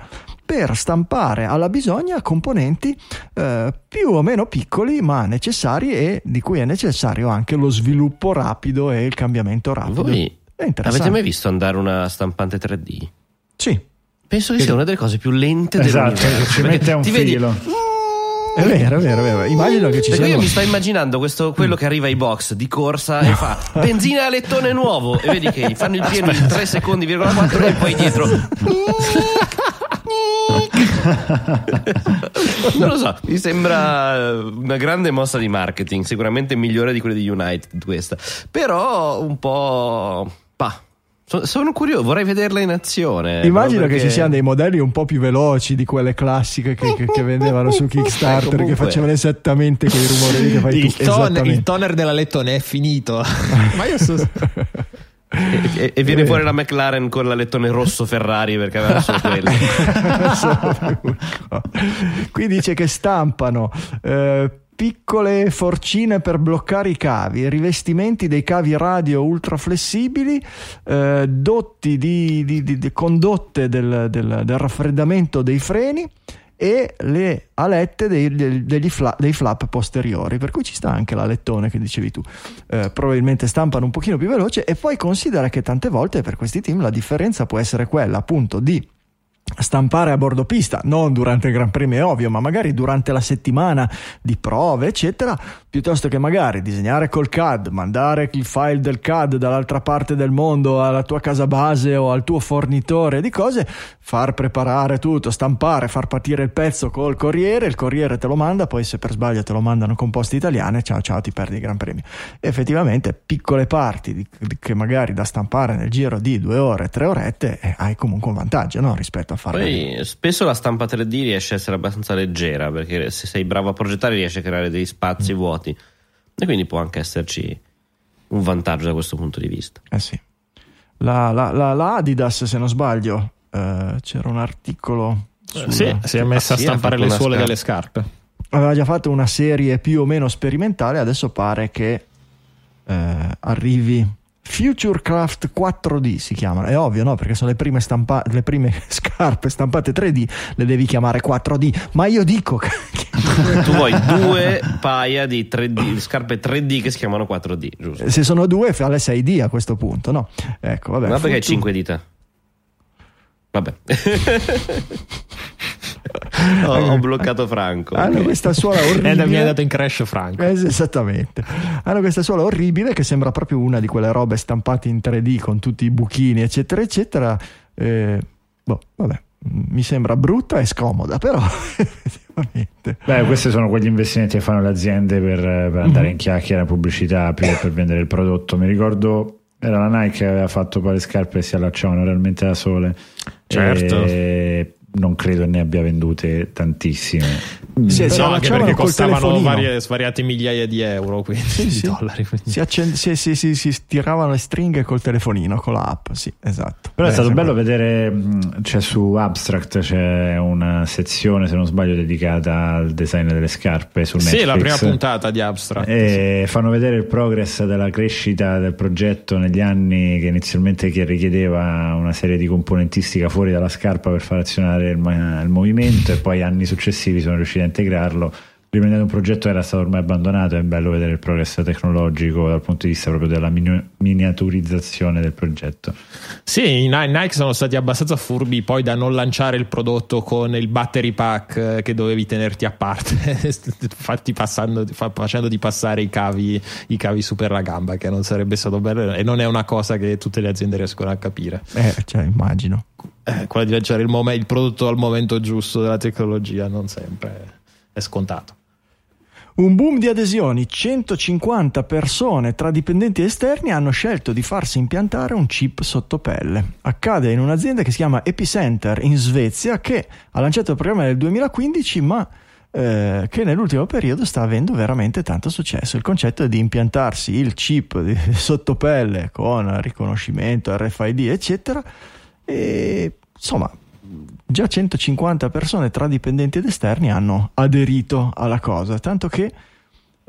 per stampare alla bisogna componenti eh, più o meno piccoli ma necessari e di cui è necessario anche lo sviluppo rapido e il cambiamento rapido. Voi avete mai visto andare una stampante 3D? Sì. Penso che sia una delle cose più lente esatto, dell'universo. Ci mette un filo. Vedi, è vero, è vero, è vero. Immagino che ci Perché sia. io mi sto immaginando questo, quello che arriva ai box di corsa e fa benzina a lettone nuovo e vedi che fanno il pieno in 3 secondi, 4 e poi dietro. non lo so, mi sembra una grande mossa di marketing, sicuramente migliore di quelle di United questa. Però un po' pa sono curioso, vorrei vederla in azione. Immagino perché... che ci siano dei modelli un po' più veloci di quelle classiche che, che, che vendevano su Kickstarter, Comunque... che facevano esattamente quei rumori che fai il tu. Toner, il toner della lettone è finito. Ma io so... E, e viene fuori la McLaren con l'alettone rosso Ferrari perché aveva solo quello. Qui dice che stampano eh, piccole forcine per bloccare i cavi, rivestimenti dei cavi radio ultra flessibili, eh, dotti di, di, di, di condotte del, del, del raffreddamento dei freni e le alette dei, dei, fla, dei, flap posteriori, per cui ci sta anche l'alettone che dicevi tu. Eh, probabilmente stampano un pochino più veloce e poi considera che tante volte per questi team la differenza può essere quella appunto di stampare a bordo pista, non durante il Gran Premio è ovvio, ma magari durante la settimana di prove, eccetera, piuttosto che magari disegnare col CAD, mandare il file del CAD dall'altra parte del mondo alla tua casa base o al tuo fornitore di cose, far preparare tutto, stampare, far partire il pezzo col corriere, il corriere te lo manda, poi se per sbaglio te lo mandano con poste italiane, ciao ciao ti perdi il Gran Premio. Effettivamente piccole parti di, di, che magari da stampare nel giro di due ore, tre orette, eh, hai comunque un vantaggio no? rispetto a fare... Poi spesso la stampa 3D riesce a essere abbastanza leggera perché se sei bravo a progettare riesci a creare degli spazi mm. vuoti e quindi può anche esserci un vantaggio da questo punto di vista. Eh sì. La, la, la, la Adidas, se non sbaglio, eh, c'era un articolo. Sulla... Sì, si è messa ah, a stampare le suole delle scarpe. Aveva già fatto una serie più o meno sperimentale, adesso pare che eh, arrivi Futurecraft 4D si chiamano, è ovvio no? Perché sono le prime, stampa- le prime scarpe stampate 3D, le devi chiamare 4D, ma io dico che... tu vuoi due paia di 3D, scarpe 3D che si chiamano 4D, giusto? Se sono due fa le 6D a questo punto, no? Ecco, vabbè. Ma perché hai 5 dita? Vabbè. ho, ho, bloccato Franco. Hanno okay. questa suola orribile. E mi ha dato in crash Franco. Eh, esattamente. Hanno questa suola orribile che sembra proprio una di quelle robe stampate in 3D con tutti i buchini, eccetera, eccetera. Eh, boh, vabbè. Mi sembra brutta e scomoda, però effettivamente. Beh, questi sono quegli investimenti che fanno le aziende per, per andare mm-hmm. in chiacchiera, pubblicità, più per vendere il prodotto. Mi ricordo era la Nike che aveva fatto poi le scarpe e si allacciavano realmente da sole. Certo. E non credo ne abbia vendute tantissime. Sì, no, anche perché costavano varie, svariate migliaia di euro, quindi sì, di sì. dollari. Quindi. Si, accend- si, si, si, si, tiravano le stringhe col telefonino, con l'app, sì, esatto. Però Beh, è stato bello vedere, c'è su Abstract c'è una sezione, se non sbaglio, dedicata al design delle scarpe su Netflix. Sì, la prima puntata di Abstract. E sì. fanno vedere il progress della crescita del progetto negli anni che inizialmente richiedeva una serie di componentistica fuori dalla scarpa per far azionare il, il movimento e poi anni successivi sono riusciti a integrarlo riprendendo un progetto che era stato ormai abbandonato è bello vedere il progresso tecnologico dal punto di vista proprio della miniaturizzazione del progetto. Sì, i Nike sono stati abbastanza furbi poi da non lanciare il prodotto con il battery pack eh, che dovevi tenerti a parte fatti passando, facendoti passare i cavi, i cavi su per la gamba che non sarebbe stato bello e non è una cosa che tutte le aziende riescono a capire. Eh, cioè immagino. Eh, quella di lanciare il, mom- il prodotto al momento giusto della tecnologia non sempre è scontato un boom di adesioni, 150 persone tra dipendenti esterni hanno scelto di farsi impiantare un chip sotto pelle. Accade in un'azienda che si chiama Epicenter in Svezia che ha lanciato il programma nel 2015 ma eh, che nell'ultimo periodo sta avendo veramente tanto successo. Il concetto è di impiantarsi il chip di, sotto pelle con riconoscimento, RFID eccetera e insomma già 150 persone tra dipendenti ed esterni hanno aderito alla cosa, tanto che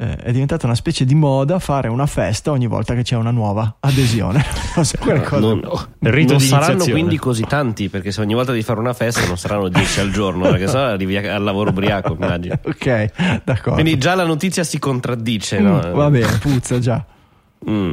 eh, è diventata una specie di moda fare una festa ogni volta che c'è una nuova adesione. non, non saranno quindi così tanti, perché se ogni volta devi fare una festa non saranno 10 al giorno, perché sennò arrivi al lavoro ubriaco, immagino. ok, d'accordo. Quindi già la notizia si contraddice, mm, no? Va bene, puzza già. Mm.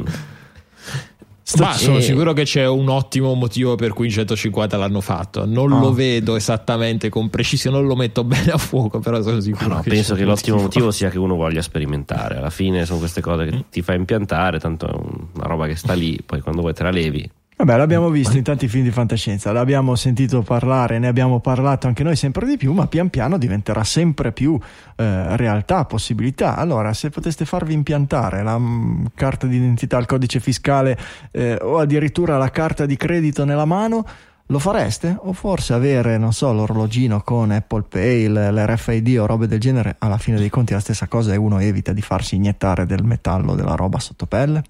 Ma sono sicuro che c'è un ottimo motivo per cui in 150 l'hanno fatto. Non oh. lo vedo esattamente con precisione, non lo metto bene a fuoco, però sono sicuro. No, che penso che l'ottimo motivo sia che uno voglia sperimentare. Alla fine sono queste cose che mm. ti fa impiantare, tanto è una roba che sta lì, poi quando vuoi te la levi Vabbè, l'abbiamo visto in tanti film di fantascienza, l'abbiamo sentito parlare, ne abbiamo parlato anche noi sempre di più, ma pian piano diventerà sempre più eh, realtà, possibilità. Allora, se poteste farvi impiantare la m, mm, carta d'identità, il codice fiscale eh, o addirittura la carta di credito nella mano, lo fareste? O forse avere, non so, l'orologino con Apple Pay, l'RFID o robe del genere, alla fine dei conti è la stessa cosa e uno evita di farsi iniettare del metallo, della roba sotto pelle?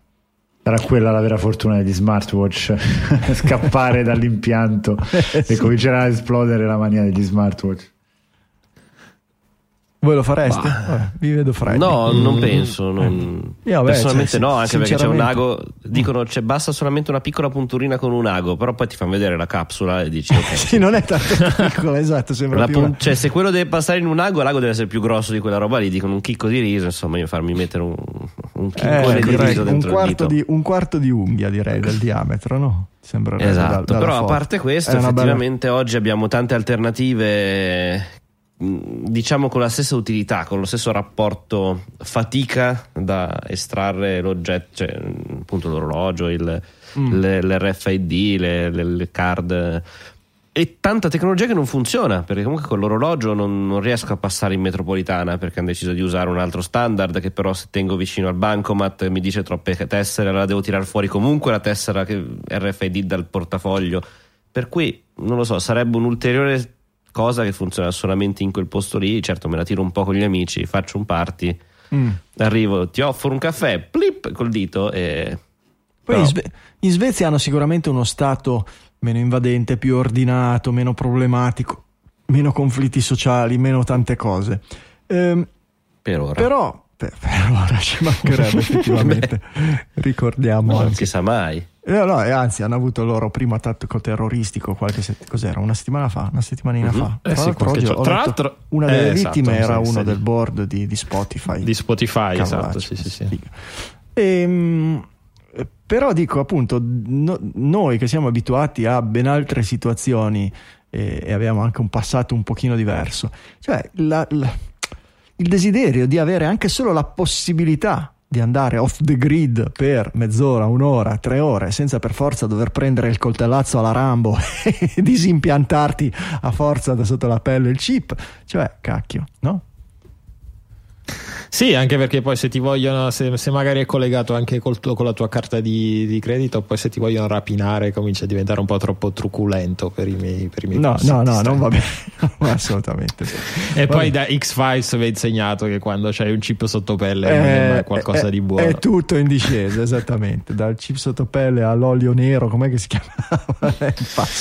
Sarà quella la vera fortuna degli smartwatch, scappare dall'impianto e comincerà a esplodere la mania degli smartwatch. Voi lo fareste? Vabbè, vi vedo freddi. No, non penso. non- Io, vabbè, Personalmente cioè, no, anche perché c'è un ago. Dicono c'è basta solamente una piccola punturina con un ago, però poi ti fanno vedere la capsula e dici ok. Sì, non è tanto piccolo, esatto, sembra La più pun- cioè, se quello deve passare in un ago, l'ago deve essere più grosso di quella roba lì. Dicono un chicco di riso, insomma, io farmi mettere un, un Eh, di riso un, quarto di, un quarto di unghia, direi, del diametro, no? Sembra Esatto, però a parte questo, una bella- effettivamente oggi abbiamo tante alternative, diciamo con la stessa utilità, con lo stesso rapporto fatica da estrarre l'oggetto, cioè mh, appunto l'orologio, il, Mm. le- l'RFID, le, le- le card. E tanta tecnologia che non funziona perché comunque con l'orologio non, non riesco a passare in metropolitana perché hanno deciso di usare un altro standard che però se tengo vicino al bancomat mi dice troppe tessere allora devo tirare fuori comunque la tessera che- RFID dal portafoglio per cui non lo so sarebbe un'ulteriore cosa che funziona solamente in quel posto lì certo me la tiro un po' con gli amici faccio un party Mm. arrivo ti offro un caffè plip col dito e Poi però- in, Sve- in Svezia hanno sicuramente uno stato meno invadente, più ordinato, meno problematico, meno conflitti sociali, meno tante cose. Ehm, per ora però, per, per ora ci mancherebbe effettivamente, ricordiamo non anche. si sa mai Eh, no, e anzi, hanno avuto il loro primo attacco terroristico qualche set- cos'era? Una settimana fa, una settimanina Mhm. fa. Eh sì, l'altro oggi tra l'altro- una eh, delle esatto, vittime sa era che uno del board di, di Spotify. Di Spotify, esatto, Cavolaccio, sì, sì, sì. figa. Ehm, eh, però dico appunto, no- noi che siamo abituati a ben altre situazioni eh, e abbiamo anche un passato un pochino diverso, cioè la- la- il desiderio di avere anche solo la possibilità di andare off the grid per mezz'ora, un'ora, tre ore, senza per forza dover prendere il coltellazzo alla Rambo e disimpiantarti a forza da sotto la pelle il chip, cioè cacchio, no? Sì, anche perché poi se ti vogliono, se, se magari è collegato anche col tuo- con la tua carta di, di credito, poi se ti vogliono rapinare comincia a diventare un po' troppo truculento per i miei, per i miei No, no, no, non va bene, assolutamente. E Va poi bene. da X-Files vi ho insegnato che quando c'hai un chip sotto pelle non è mai qualcosa è- di buono. È tutto in discesa, esattamente. Dal chip sottopelle all'olio nero, com'è che si chiamava?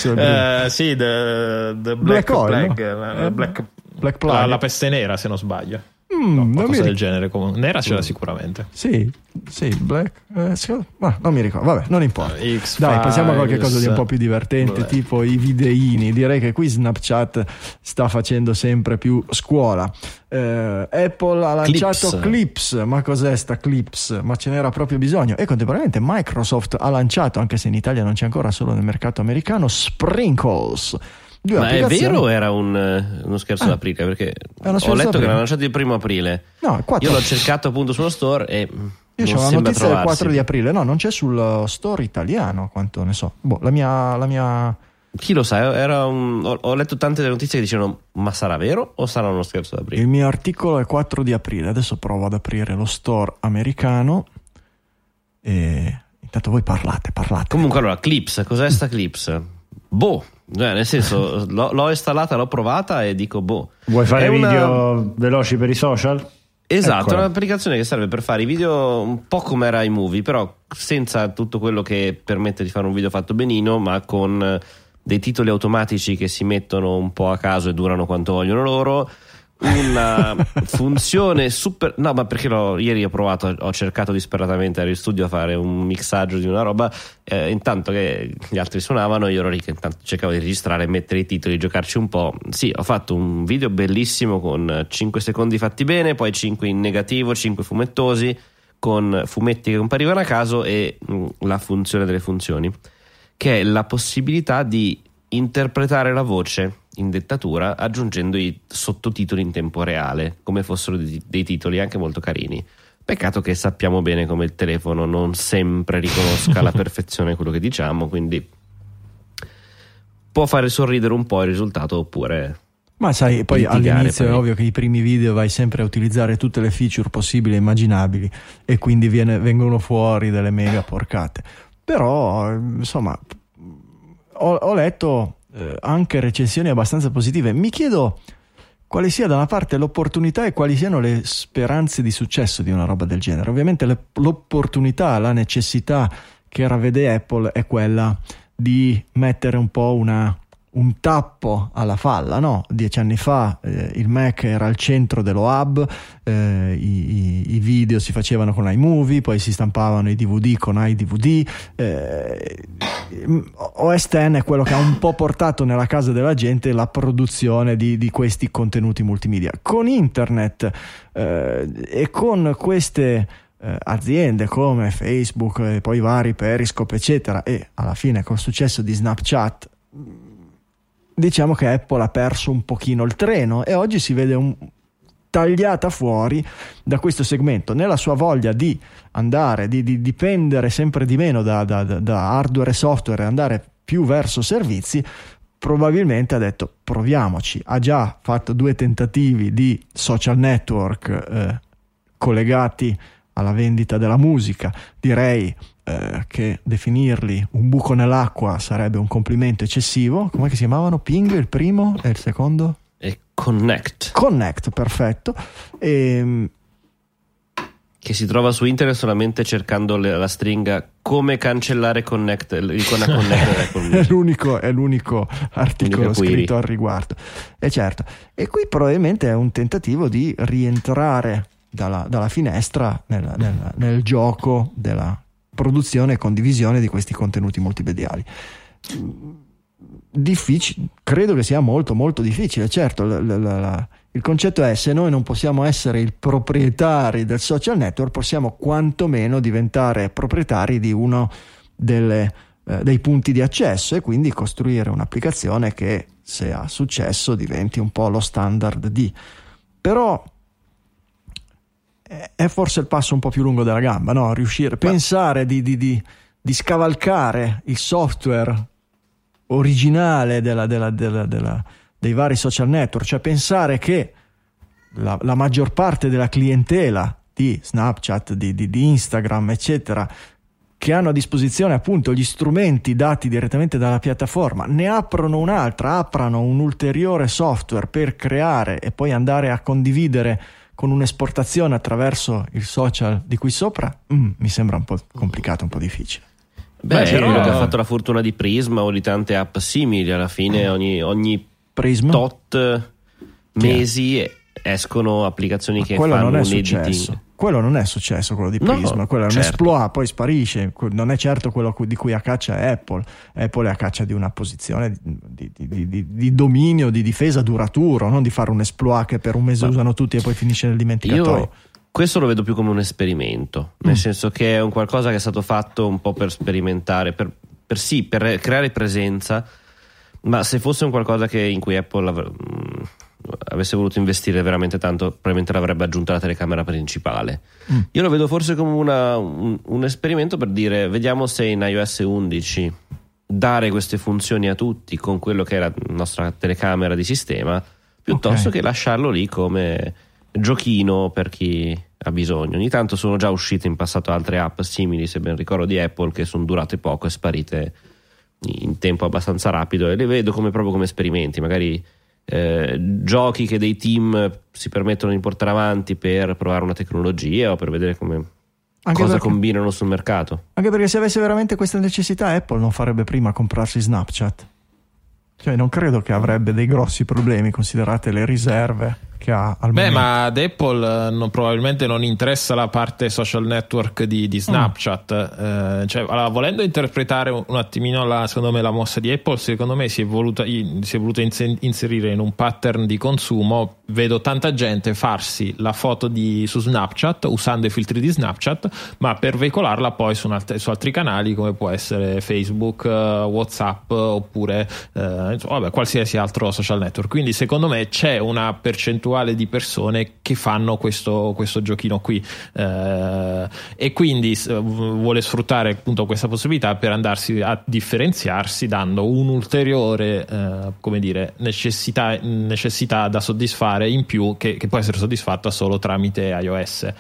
Il. Eh, sì, the, the Black Black, Oil, Plague, no? eh, Eh, Black- Black la, Plague. la peste nera, se non sbaglio. Mm, No, qualcosa del genere. comunque. Nera c'era sicuramente. Sì, sì, Black. eh, ma non mi ricordo, vabbè, non importa. Eh, X-Files, Dai, passiamo a qualche cosa di un po' più divertente, Vabbè. tipo i videini. Direi che qui Snapchat sta facendo sempre più scuola. Eh, Apple ha lanciato Clips. Clips, ma cos'è sta Clips? Ma ce n'era proprio bisogno. E contemporaneamente Microsoft ha lanciato, anche se in Italia non c'è ancora, solo nel mercato americano, Sprinkles. Ma è vero o era un, eh, uno scherzo Ah. d'aprile? Perché ho letto che l'hanno lanciato il primo aprile. No, il 4. Io l'ho cercato appunto sullo store e Io c'ho la notizia del trovarsi. 4 di aprile, no, non c'è sul uh, store italiano, quanto ne so. Boh, la mia, la mia Chi lo sa? Era un- ho, ho letto tante delle notizie che dicevano ma sarà vero o sarà uno scherzo d'aprile? Il mio articolo è 4 di aprile, adesso provo ad aprire lo store americano e intanto voi parlate, parlate. Comunque allora, Clips, cos'è sta Clips? Boh, cioè, nel senso l'ho, l'ho installata, l'ho provata e dico boh. Vuoi fare È una- video veloci per i social? Esatto, Eccola. è un'applicazione che serve per fare i video un po' come era iMovie, però senza tutto quello che permette di fare un video fatto benino, ma con eh, dei titoli automatici che si mettono un po' a caso e durano quanto vogliono loro. Una funzione super. No, ma perché l'ho- ieri ho provato, ho cercato disperatamente ero in studio a fare un mixaggio di una roba. eh, intanto che gli altri suonavano, io ero lì che intanto cercavo di registrare, mettere i titoli, giocarci un po'. Sì, ho fatto un video bellissimo con 5 secondi fatti bene, poi 5 in negativo, 5 fumettosi, con fumetti che comparivano a caso e mh, la funzione delle funzioni, che è la possibilità di interpretare la voce in dettatura aggiungendo i sottotitoli in tempo reale, come fossero dei, titoli anche molto carini. Peccato che sappiamo bene come il telefono non sempre riconosca alla perfezione quello che diciamo, quindi può fare sorridere un po' il risultato oppure Ma sai, poi litigare, all'inizio è poi. ovvio che i primi video vai sempre a utilizzare tutte le feature possibili e immaginabili e quindi viene- vengono fuori delle mega porcate. Però, insomma, ho, ho letto eh, anche recensioni abbastanza positive. Mi chiedo quale sia da una parte l'opportunità e quali siano le speranze di successo di una roba del genere. Ovviamente le, l'opportunità, la necessità che ravvede Apple è quella di mettere un po' una un tappo alla falla, no? Dieci anni fa eh, il Mac era al centro dello hub, eh, i, i, video si facevano con iMovie, poi si stampavano i DVD con iDVD. Eh, OS X è quello che ha un po' portato nella casa della gente la produzione di, di questi contenuti multimedia. Con internet eh, e con queste eh, aziende come Facebook e poi vari Periscope eccetera e alla fine col successo di Snapchat diciamo che Apple ha perso un pochino il treno e oggi si vede un, tagliata fuori da questo segmento nella sua voglia di andare, di, di dipendere sempre di meno da, da, da, hardware e software e andare più verso servizi, probabilmente ha detto proviamoci. Ha già fatto due tentativi di social network eh, collegati alla vendita della musica. Direi eh, che definirli un buco nell'acqua sarebbe un complimento eccessivo. Come si chiamavano? Ping il primo e il secondo? E Connect. Connect, perfetto. E, ehm, che si trova su internet solamente cercando le, la stringa come cancellare Connect, l'icona Connect è, l'unico, è l'unico articolo scritto al riguardo. E certo, e qui probabilmente è un tentativo di rientrare dalla, dalla finestra nel, nel, nel gioco della produzione e condivisione di questi contenuti multimediali. Difficile, credo che sia molto molto difficile, certo, la, la, la, il concetto è se noi non possiamo essere i proprietari del social network, possiamo quantomeno diventare proprietari di uno delle, eh, dei punti di accesso e quindi costruire un'applicazione che se ha successo diventi un po' lo standard di. Però è forse il passo un po' più lungo della gamba, no? Riuscire, pensare di, di, di, di scavalcare il software originale della, della, della, dei vari social network, cioè pensare che la, la maggior parte della clientela di Snapchat, di, di, Instagram, eccetera, che hanno a disposizione appunto gli strumenti dati direttamente dalla piattaforma, ne aprono un'altra, aprano un ulteriore software per creare e poi andare a condividere con un'esportazione attraverso il social di qui sopra, mm, mi sembra un po' complicato, un po' difficile. Beh, Beh però... che ha fatto la fortuna di Prisma o di tante app simili, alla fine ogni, ogni Prisma? tot mesi escono applicazioni Ma che fanno non è un successo. editing. Quello non è successo, quello di Prisma, no, quello è certo. un esploit, poi sparisce, non è certo quello di cui a caccia è Apple, Apple è a caccia di una posizione di, di, di, di dominio, di difesa duraturo, non di fare un esploit che per un mese Ma usano tutti e poi finisce nel dimenticatoio. Io questo lo vedo più come un esperimento, nel mm. senso che è un qualcosa che è stato fatto un po' per sperimentare, per, per sì, per creare presenza, ma se fosse un qualcosa che, in cui Apple avesse voluto investire veramente tanto, probabilmente l'avrebbe aggiunta la telecamera principale. Mm. Io lo vedo forse come una, un, un, esperimento per dire: vediamo se in iOS 11 dare queste funzioni a tutti con quello che è la nostra telecamera di sistema, piuttosto okay. che lasciarlo lì come giochino per chi ha bisogno. Ogni tanto sono già uscite in passato altre app simili, se ben ricordo, di Apple che sono durate poco e sparite in tempo abbastanza rapido e le vedo come, proprio come esperimenti, magari eh, giochi che dei team si permettono di portare avanti per provare una tecnologia o per vedere come anche cosa perché, combinano sul mercato. Anche perché se avesse veramente questa necessità, Apple non farebbe prima comprarsi Snapchat. Cioè, non credo che avrebbe dei grossi problemi, considerate le riserve che ha al Beh, momento. ma ad Apple eh, non, probabilmente non interessa la parte social network di, di Snapchat. Mm. Eh, cioè, allora, volendo interpretare un, attimino la, secondo me, la mossa di Apple, secondo me si è voluta, si è voluta inserire in un pattern di consumo. Vedo tanta gente farsi la foto di, su Snapchat usando i filtri di Snapchat, ma per veicolarla poi su, altri, su altri canali come può essere Facebook, uh, WhatsApp oppure insomma, vabbè, qualsiasi altro social network. Quindi, secondo me, c'è una percentuale percentuale di persone che fanno questo, questo giochino qui. Eh, e quindi vuole sfruttare appunto questa possibilità per andarsi a differenziarsi dando un'ulteriore eh, come dire, necessità, necessità, da soddisfare in più che, che può essere soddisfatta solo tramite iOS.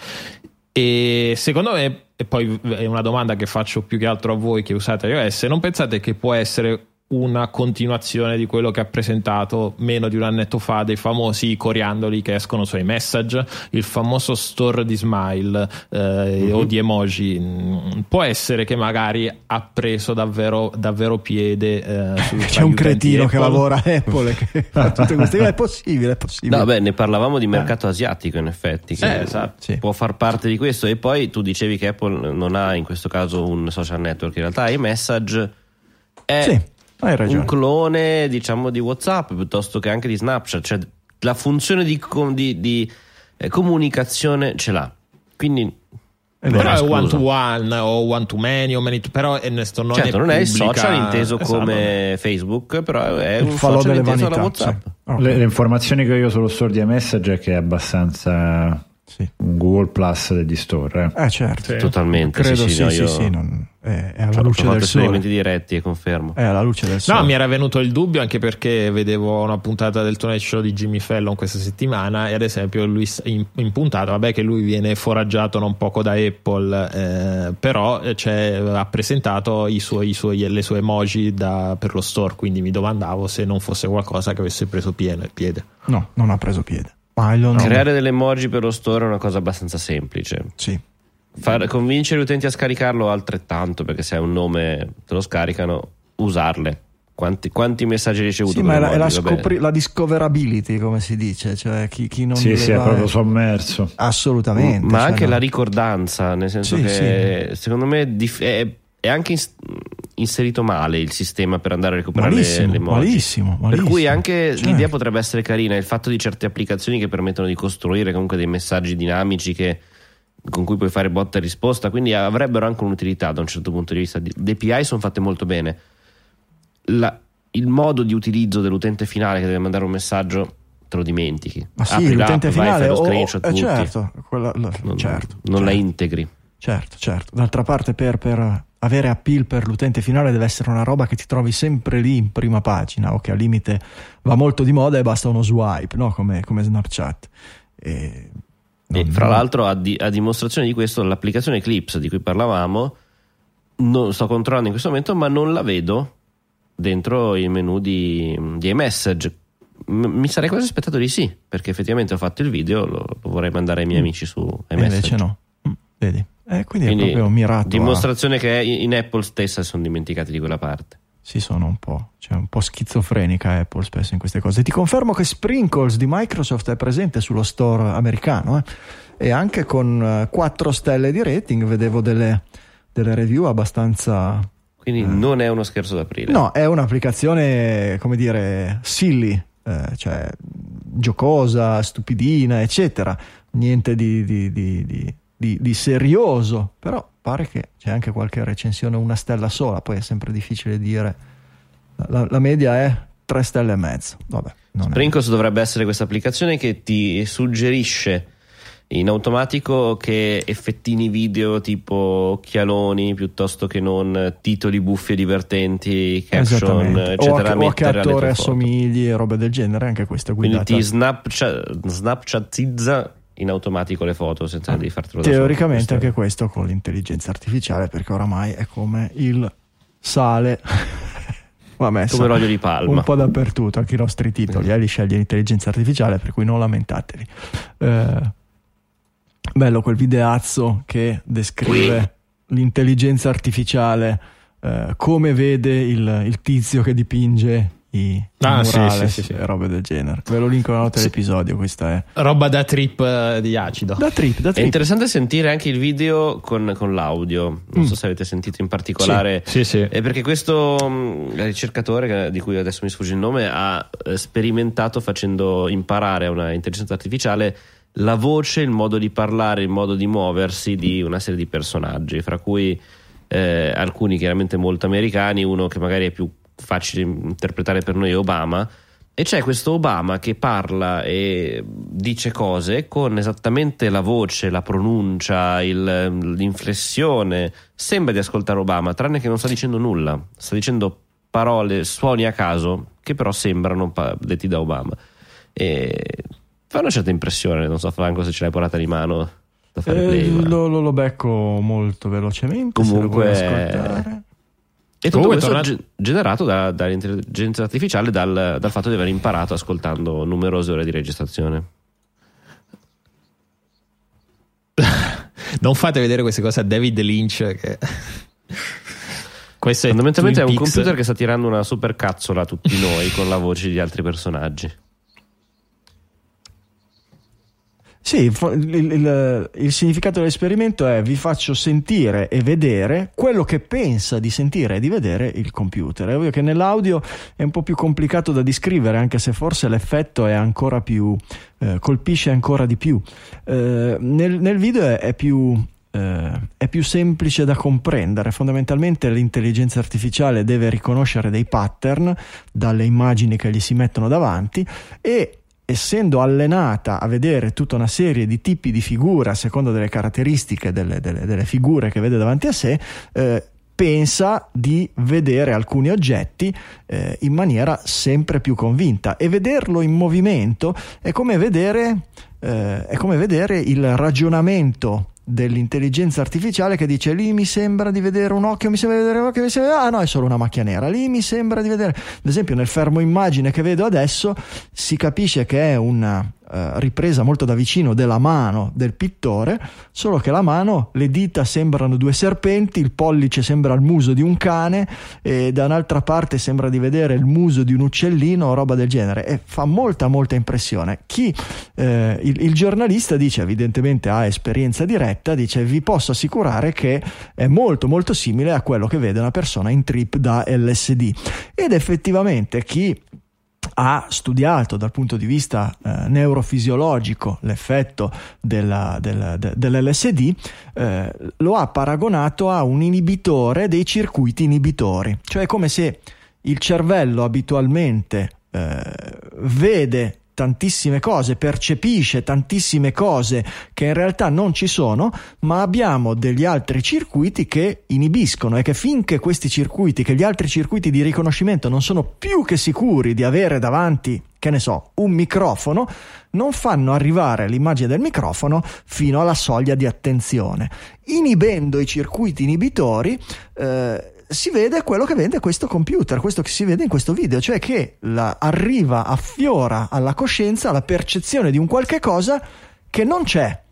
E secondo me, e poi è una domanda che faccio più che altro a voi che usate iOS, non pensate che può essere una continuazione di quello che ha presentato meno di un annetto fa dei famosi coriandoli che escono sui message, il famoso store di smile eh, uh-huh. o di emoji. Mm, può essere che magari ha preso davvero, davvero piede. Eh, C'è un cretino Apple. che lavora a Apple che fa tutte queste cose. È possibile, è possibile. No, beh, ne parlavamo di mercato eh. asiatico in effetti, che eh, esatto. sì. può far parte di questo. E poi tu dicevi che Apple non ha in questo caso un social network, in realtà i message è. Sì un clone diciamo di WhatsApp piuttosto che anche di Snapchat, cioè la funzione di, di, di eh, comunicazione ce l'ha. Quindi però è one to one o one to many o many to, però Ernesto non certo, è non è il social inteso esatto. come Facebook però è il un social inteso da Whatsapp sì. okay. le, le, informazioni che ho io sullo store di iMessage è che è abbastanza sì. un Google Plus degli store. Eh, eh certo. Sì. Totalmente. Credo sì, sì, no, sì, sì non, è, è alla cioè, luce del sole. diretti e confermo. È alla luce del sole. No, mi era venuto il dubbio anche perché vedevo una puntata del Tonight Show di Jimmy Fallon questa settimana e ad esempio lui in, in puntata, vabbè che lui viene foraggiato non poco da Apple, eh, però cioè, ha presentato i suoi, i suoi, le sue emoji da, per lo store, quindi mi domandavo se non fosse qualcosa che avesse preso piede. No, non ha preso piede. Creare delle emoji per lo store è una cosa abbastanza semplice. Sì. Far, convincere gli utenti a scaricarlo altrettanto, perché se hai un nome te lo scaricano, usarle. Quanti, quanti messaggi hai ricevuto? Sì, ma è, la, la, scopri- la, discoverability, come si dice, cioè chi, chi non Sì, sì, è proprio sommerso. Assolutamente. Ma cioè anche no. la ricordanza, nel senso sì, che sì. secondo me è, è anche inserito male il sistema per andare a recuperare malissimo, le, le emoji. Malissimo, malissimo. Per cui anche certo. l'idea potrebbe essere carina, il fatto di certe applicazioni che permettono di costruire comunque dei messaggi dinamici che, con cui puoi fare botta e risposta, quindi avrebbero anche un'utilità da un certo punto di vista. Le API sono fatte molto bene. La, il modo di utilizzo dell'utente finale che deve mandare un messaggio te lo dimentichi. Ma sì, Apri l'utente finale vai, fai lo screenshot oh, eh, certo, quella, lo, non, certo, non certo. la integri. Certo, certo. D'altra parte per, per avere appeal per l'utente finale deve essere una roba che ti trovi sempre lì in prima pagina o che al limite va molto di moda e basta uno swipe, no? come, come Snapchat. E, e fra l'altro, a, di, a, dimostrazione di questo, l'applicazione Eclipse di cui parlavamo, non sto controllando in questo momento, ma non la vedo dentro il menu di, di iMessage. mi sarei quasi aspettato di sì, perché effettivamente ho fatto il video, lo, lo vorrei mandare ai miei mm. amici su iMessage. E invece no, mm, vedi. Eh, quindi, quindi, è proprio mirato. Dimostrazione a... che in Apple stessa sono dimenticati di quella parte. Sì, sono un po', cioè un po' schizofrenica Apple spesso in queste cose. Ti confermo che Sprinkles di Microsoft è presente sullo store americano eh? e anche con 4 eh, stelle di rating vedevo delle, delle review abbastanza... Quindi eh, non è uno scherzo d'aprile. No, è un'applicazione, come dire, silly, eh, cioè giocosa, stupidina, eccetera. Niente di, di, di di, di, serioso, però pare che c'è anche qualche recensione una stella sola, poi è sempre difficile dire, la, la media è tre stelle e mezzo. Vabbè, Sprinkles è... dovrebbe essere questa applicazione che ti suggerisce in automatico che effettini video tipo occhialoni piuttosto che non titoli buffi e divertenti, caption, eccetera. O, o che attore assomigli e robe del genere, anche questo è guidato. Quindi ti snapchat, snapchatizza in automatico le foto senza ah, di fartelo Teoricamente anche questo con l'intelligenza artificiale perché oramai è come il sale. Va messo come l'olio di palma. un po' dappertutto anche i nostri titoli eh, li sceglie l'intelligenza artificiale per cui non lamentatevi eh, bello quel videazzo che descrive oui. l'intelligenza artificiale eh, come vede il, il tizio che dipinge i, ah, murales, sì, sì, sì, robe del genere. Ve lo linko nella nota dell'episodio. Questa è roba da trip uh, di acido. Da trip, da trip. È interessante sentire anche il video con, con l'audio. Non mm. so se avete sentito in particolare. Sì, sì. È perché questo um, ricercatore, di cui adesso mi sfugge il nome, ha eh, sperimentato facendo imparare a una intelligenza artificiale la voce, il modo di parlare, il modo di muoversi di una serie di personaggi, fra cui eh, alcuni chiaramente molto americani, uno che magari è più facile interpretare per noi Obama. E c'è questo Obama che parla e dice cose con esattamente la voce, la pronuncia, il, l'inflessione. Sembra di ascoltare Obama, tranne che non sta dicendo nulla. Sta dicendo parole, suoni a caso, che però sembrano detti da Obama. E fa una certa impressione, non so Franco se ce l'hai portata di mano. Da fare eh, lo, lo, lo, becco molto velocemente. Comunque E tutto Comunque, questo torna- ge- generato da- dall'intelligenza artificiale dal, dal fatto di aver imparato ascoltando numerose ore di registrazione. Non fate vedere queste cose a David Lynch. Che... Questo è Fondamentalmente è un Twin Peaks. computer che sta tirando una super cazzola a tutti noi con la voce di altri personaggi. Sì, il, il- il significato dell'esperimento è vi faccio sentire e vedere quello che pensa di sentire e di vedere il computer. È ovvio che nell'audio è un po' più complicato da descrivere, anche se forse l'effetto è ancora più, eh, colpisce ancora di più. Eh, nel, nel video è, è più... eh, è più semplice da comprendere. Fondamentalmente l'intelligenza artificiale deve riconoscere dei pattern dalle immagini che gli si mettono davanti e essendo allenata a vedere tutta una serie di tipi di figure a seconda delle caratteristiche delle, delle- delle figure che vede davanti a sé, eh, pensa di vedere alcuni oggetti eh, in maniera sempre più convinta. E vederlo in movimento è come vedere, eh, è come vedere il ragionamento dell'intelligenza artificiale che dice lì mi sembra di vedere un occhio, mi sembra di vedere un occhio, mi sembra... ah no è solo una macchia nera, lì mi sembra di vedere, ad esempio nel fermo immagine che vedo adesso si capisce che è una eh, ripresa molto da vicino della mano del pittore, solo che la mano, le dita sembrano due serpenti, il pollice sembra il muso di un cane e da un'altra parte sembra di vedere il muso di un uccellino o roba del genere e fa molta molta impressione. Chi eh, il, il giornalista dice evidentemente ha esperienza diretta, dice vi posso assicurare che è molto molto simile a quello che vede una persona in trip da LSD ed effettivamente chi ha studiato dal punto di vista eh, neurofisiologico l'effetto della- della- de- dell'LSD, eh, lo ha paragonato a un inibitore dei circuiti inibitori, cioè come se il cervello abitualmente eh, vede tantissime cose, percepisce tantissime cose che in realtà non ci sono, ma abbiamo degli altri circuiti che inibiscono e che finché questi circuiti, che gli altri circuiti di riconoscimento non sono più che sicuri di avere davanti, che ne so, un microfono, non fanno arrivare l'immagine del microfono fino alla soglia di attenzione. Inibendo i circuiti inibitori, eh, si vede quello che vede questo computer, questo che si vede in questo video, cioè che la- arriva, affiora alla coscienza la percezione di un qualche cosa che non c'è,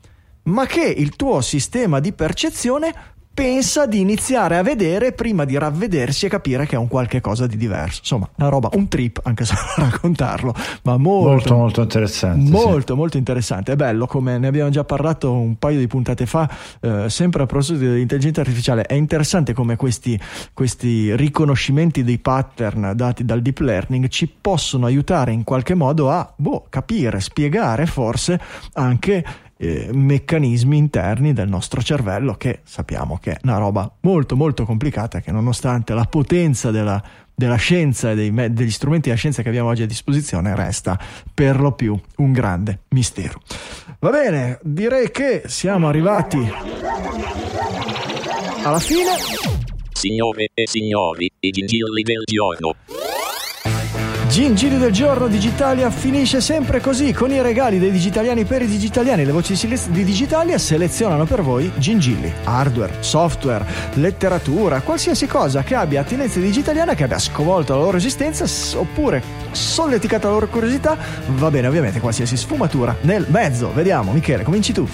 ma che il tuo sistema di percezione pensa di iniziare a vedere prima di ravvedersi e capire che è un qualche cosa di diverso. Insomma, una roba, un trip, anche se non raccontarlo, ma molto, Molto, molto interessante. sì. Molto, molto interessante. È bello, come ne abbiamo già parlato un paio di puntate fa, eh, sempre a proposito dell'intelligenza artificiale. È interessante come questi, questi riconoscimenti dei pattern dati dal deep learning ci possono aiutare in qualche modo a boh, capire, spiegare forse anche eh, meccanismi interni del nostro cervello che sappiamo che è una roba molto molto complicata che nonostante la potenza della, della scienza e dei degli strumenti della scienza che abbiamo oggi a disposizione resta per lo più un grande mistero. Va bene, direi che siamo arrivati alla fine. Signore e signori, i gingilli del giorno. Gingili del giorno Digitalia finisce sempre così con i regali dei digitaliani per i digitaliani. Le voci di Digitalia selezionano per voi gingilli, hardware, software, letteratura, qualsiasi cosa che abbia attinenza digitaliana, che abbia sconvolto la loro esistenza oppure solleticato la loro curiosità. Va bene, ovviamente, qualsiasi sfumatura nel mezzo. Vediamo, Michele, cominci tu.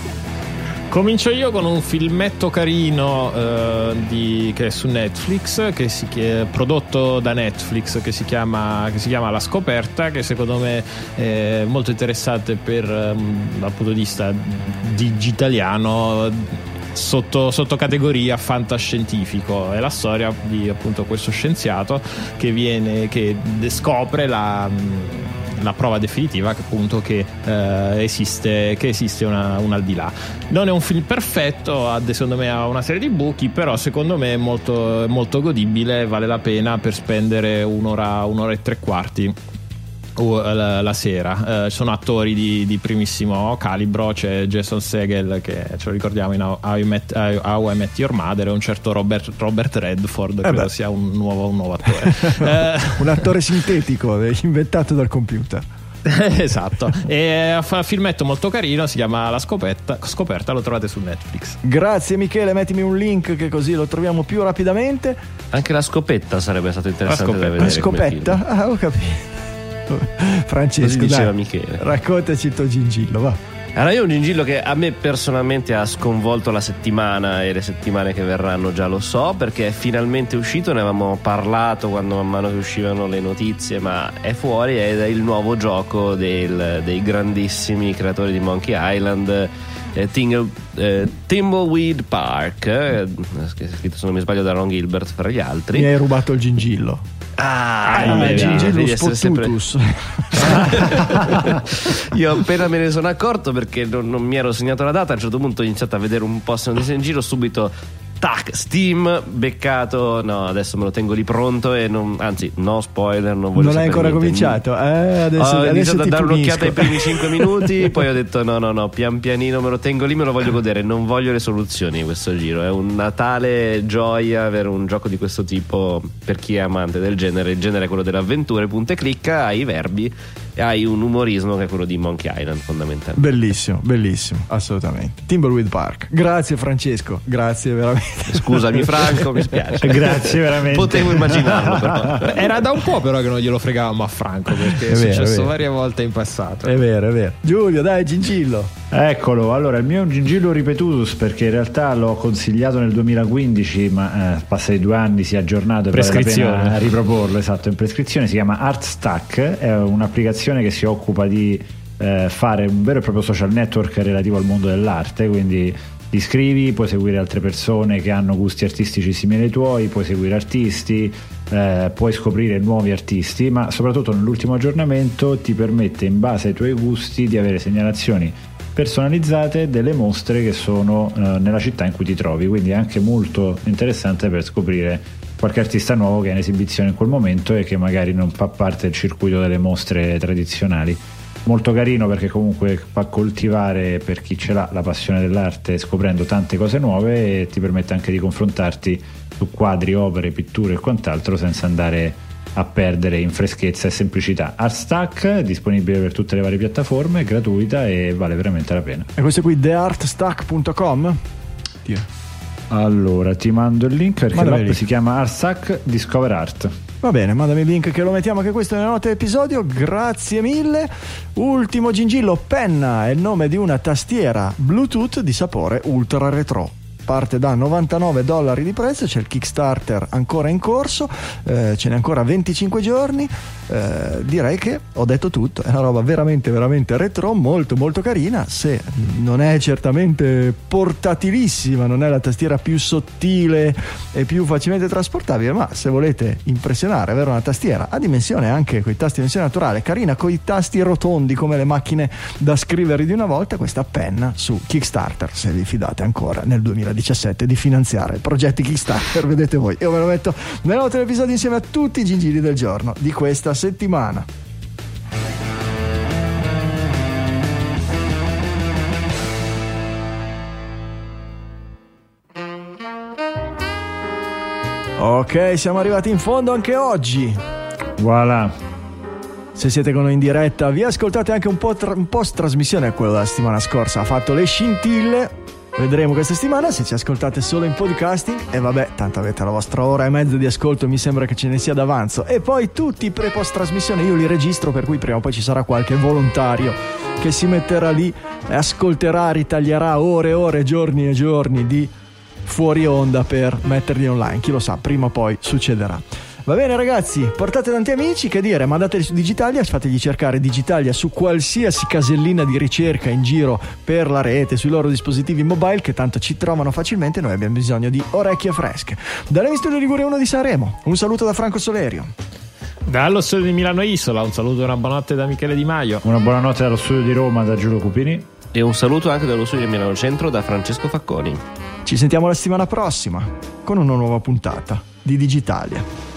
Comincio io con un filmetto carino eh, di- che è su Netflix, che si chi- prodotto da Netflix, che si, chiama, che si chiama La Scoperta, che secondo me è molto interessante per, ehm, dal punto di vista digitaliano sotto, sotto categoria fantascientifico. È la storia di appunto questo scienziato che, viene, che scopre la la prova definitiva che appunto che, eh, esiste, che esiste una, un al di là. Non è un film perfetto, secondo me ha una serie di buchi, però secondo me è molto, molto godibile, vale la pena per spendere un'ora, un'ora e tre quarti. Uh, La, la sera Eh, sono attori di, di primissimo calibro c'è Jason Segel che ce lo ricordiamo in How, How I, Met, How I Met Your Mother e un certo Robert, Robert Redford credo beh. sia un nuovo, un nuovo attore Eh, Un attore sintetico eh, inventato dal computer. esatto. E fa un filmetto molto carino, si chiama La Scopetta, Scoperta, lo trovate su Netflix. Grazie Michele, mettimi un link che così lo troviamo più rapidamente. Anche la scopetta sarebbe stato interessante da scopetta. vedere. La scopetta? Ah, ho capito. Francesco, dai, Michele. raccontaci il tuo gingillo, va. Allora, io ho un gingillo che a me personalmente ha sconvolto la settimana e le settimane che verranno già lo so perché è finalmente uscito, ne avevamo parlato quando man mano che uscivano le notizie, ma è fuori ed è il nuovo gioco del- dei grandissimi creatori di Monkey Island. Eh, Tingle- eh, Thimbleweed Park, eh, scritto se non mi sbaglio da Ron Gilbert fra gli altri. Mi hai rubato il gingillo. Ah, Ah, vedi, gingillo essere sempre- spottutus. Io appena me ne sono accorto perché non, non mi ero segnato la data, a un certo punto ho iniziato a vedere un po' se non in giro, subito tac, Steam, beccato, no, adesso me lo tengo lì pronto e non, anzi, no spoiler, non voglio Non hai ancora niente. cominciato? Eh, adesso, ho iniziato a dare un'occhiata ai primi 5 minuti, poi ho detto no, no, no, pian pianino me lo tengo lì, me lo voglio godere, non voglio le soluzioni in questo giro. È una tale gioia avere un gioco di questo tipo per chi è amante del genere. Il genere è quello dell'avventura, punta e clicca, hai i verbi e hai un umorismo che è quello di Monkey Island fondamentalmente. Bellissimo, bellissimo, assolutamente. Timbleweed Park. Grazie Francesco, grazie veramente. Scusami Franco, mi spiace. Grazie veramente. Potevo immaginarlo però. Era da un po' però che non glielo fregavamo a Franco perché è, È vero, è successo vero. varie volte in passato. È vero, è vero. Giulio, dai, gingillo. Eccolo, allora il mio è un gingillo ripetutus perché in realtà l'ho consigliato nel 2015 ma eh, passati due anni si è aggiornato e vale la riproporlo, esatto, in prescrizione si chiama ArtStack, è un'applicazione che si occupa di eh, fare un vero e proprio social network relativo al mondo dell'arte, quindi ti iscrivi, puoi seguire altre persone che hanno gusti artistici simili ai tuoi, puoi seguire artisti, eh, puoi scoprire nuovi artisti, ma soprattutto nell'ultimo aggiornamento ti permette in base ai tuoi gusti di avere segnalazioni personalizzate delle mostre che sono eh, nella città in cui ti trovi, quindi è anche molto interessante per scoprire qualche artista nuovo che è in esibizione in quel momento e che magari non fa parte del circuito delle mostre tradizionali. Molto carino perché comunque fa coltivare per chi ce l'ha la passione dell'arte scoprendo tante cose nuove e ti permette anche di confrontarti su quadri, opere, pitture e quant'altro senza andare a perdere in freschezza e semplicità. Artstack disponibile per tutte le varie piattaforme, è gratuita e vale veramente la pena. E questo qui theartstack.com? Dio. Allora, ti mando il link perché l'app si chiama Artstack Discover Art. Va bene, mandami il link che lo mettiamo anche questo nelle note dell'episodio. Grazie mille. Ultimo gingillo, penna è il nome di una tastiera Bluetooth di sapore ultra retro. Parte da 99 dollari di prezzo, c'è il Kickstarter ancora in corso, eh, ce n'è ancora 25 giorni. Eh, direi che ho detto tutto, è una roba veramente, veramente retro, molto, molto carina. Se non è certamente portatilissima, non è la tastiera più sottile e più facilmente trasportabile, ma se volete impressionare, avere una tastiera a dimensione anche con i tasti a dimensione naturale, carina, con i tasti rotondi come le macchine da scrivere di una volta, questa penna su Kickstarter, se vi fidate ancora nel 2017 di finanziare progetti Kickstarter, vedete voi. Io ve lo metto nelle note dell'episodio insieme a tutti i gingilli del giorno di questa settimana. Ok, siamo arrivati in fondo anche oggi. Voilà. Se siete con noi in diretta, vi ascoltate anche un po' tra- un post trasmissione, quello della settimana scorsa. Ha fatto le scintille. Vedremo questa settimana se ci ascoltate solo in podcasting. E vabbè, tanto avete la vostra ora e mezza di ascolto, mi sembra che ce ne sia d'avanzo. E poi tutti i pre-post trasmissione io li registro, per cui prima o poi ci sarà qualche volontario che si metterà lì e ascolterà, ritaglierà ore e ore, giorni e giorni di fuori onda per metterli online. Chi lo sa, prima o poi succederà. Va bene ragazzi, portate tanti amici, che dire, mandateli su Digitalia, fategli cercare Digitalia su qualsiasi casellina di ricerca in giro per la rete, sui loro dispositivi mobile, che tanto ci trovano facilmente, noi abbiamo bisogno di orecchie fresche. Dalle Studio Liguria 1 di Sanremo, un saluto da Franco Solerio. Dallo studio di Milano Isola, un saluto e una buonanotte da Michele Di Maio. Una buonanotte dallo studio di Roma da Giulio Cupini. E un saluto anche dallo studio di Milano Centro da Francesco Facconi. Ci sentiamo la settimana prossima con una nuova puntata di Digitalia.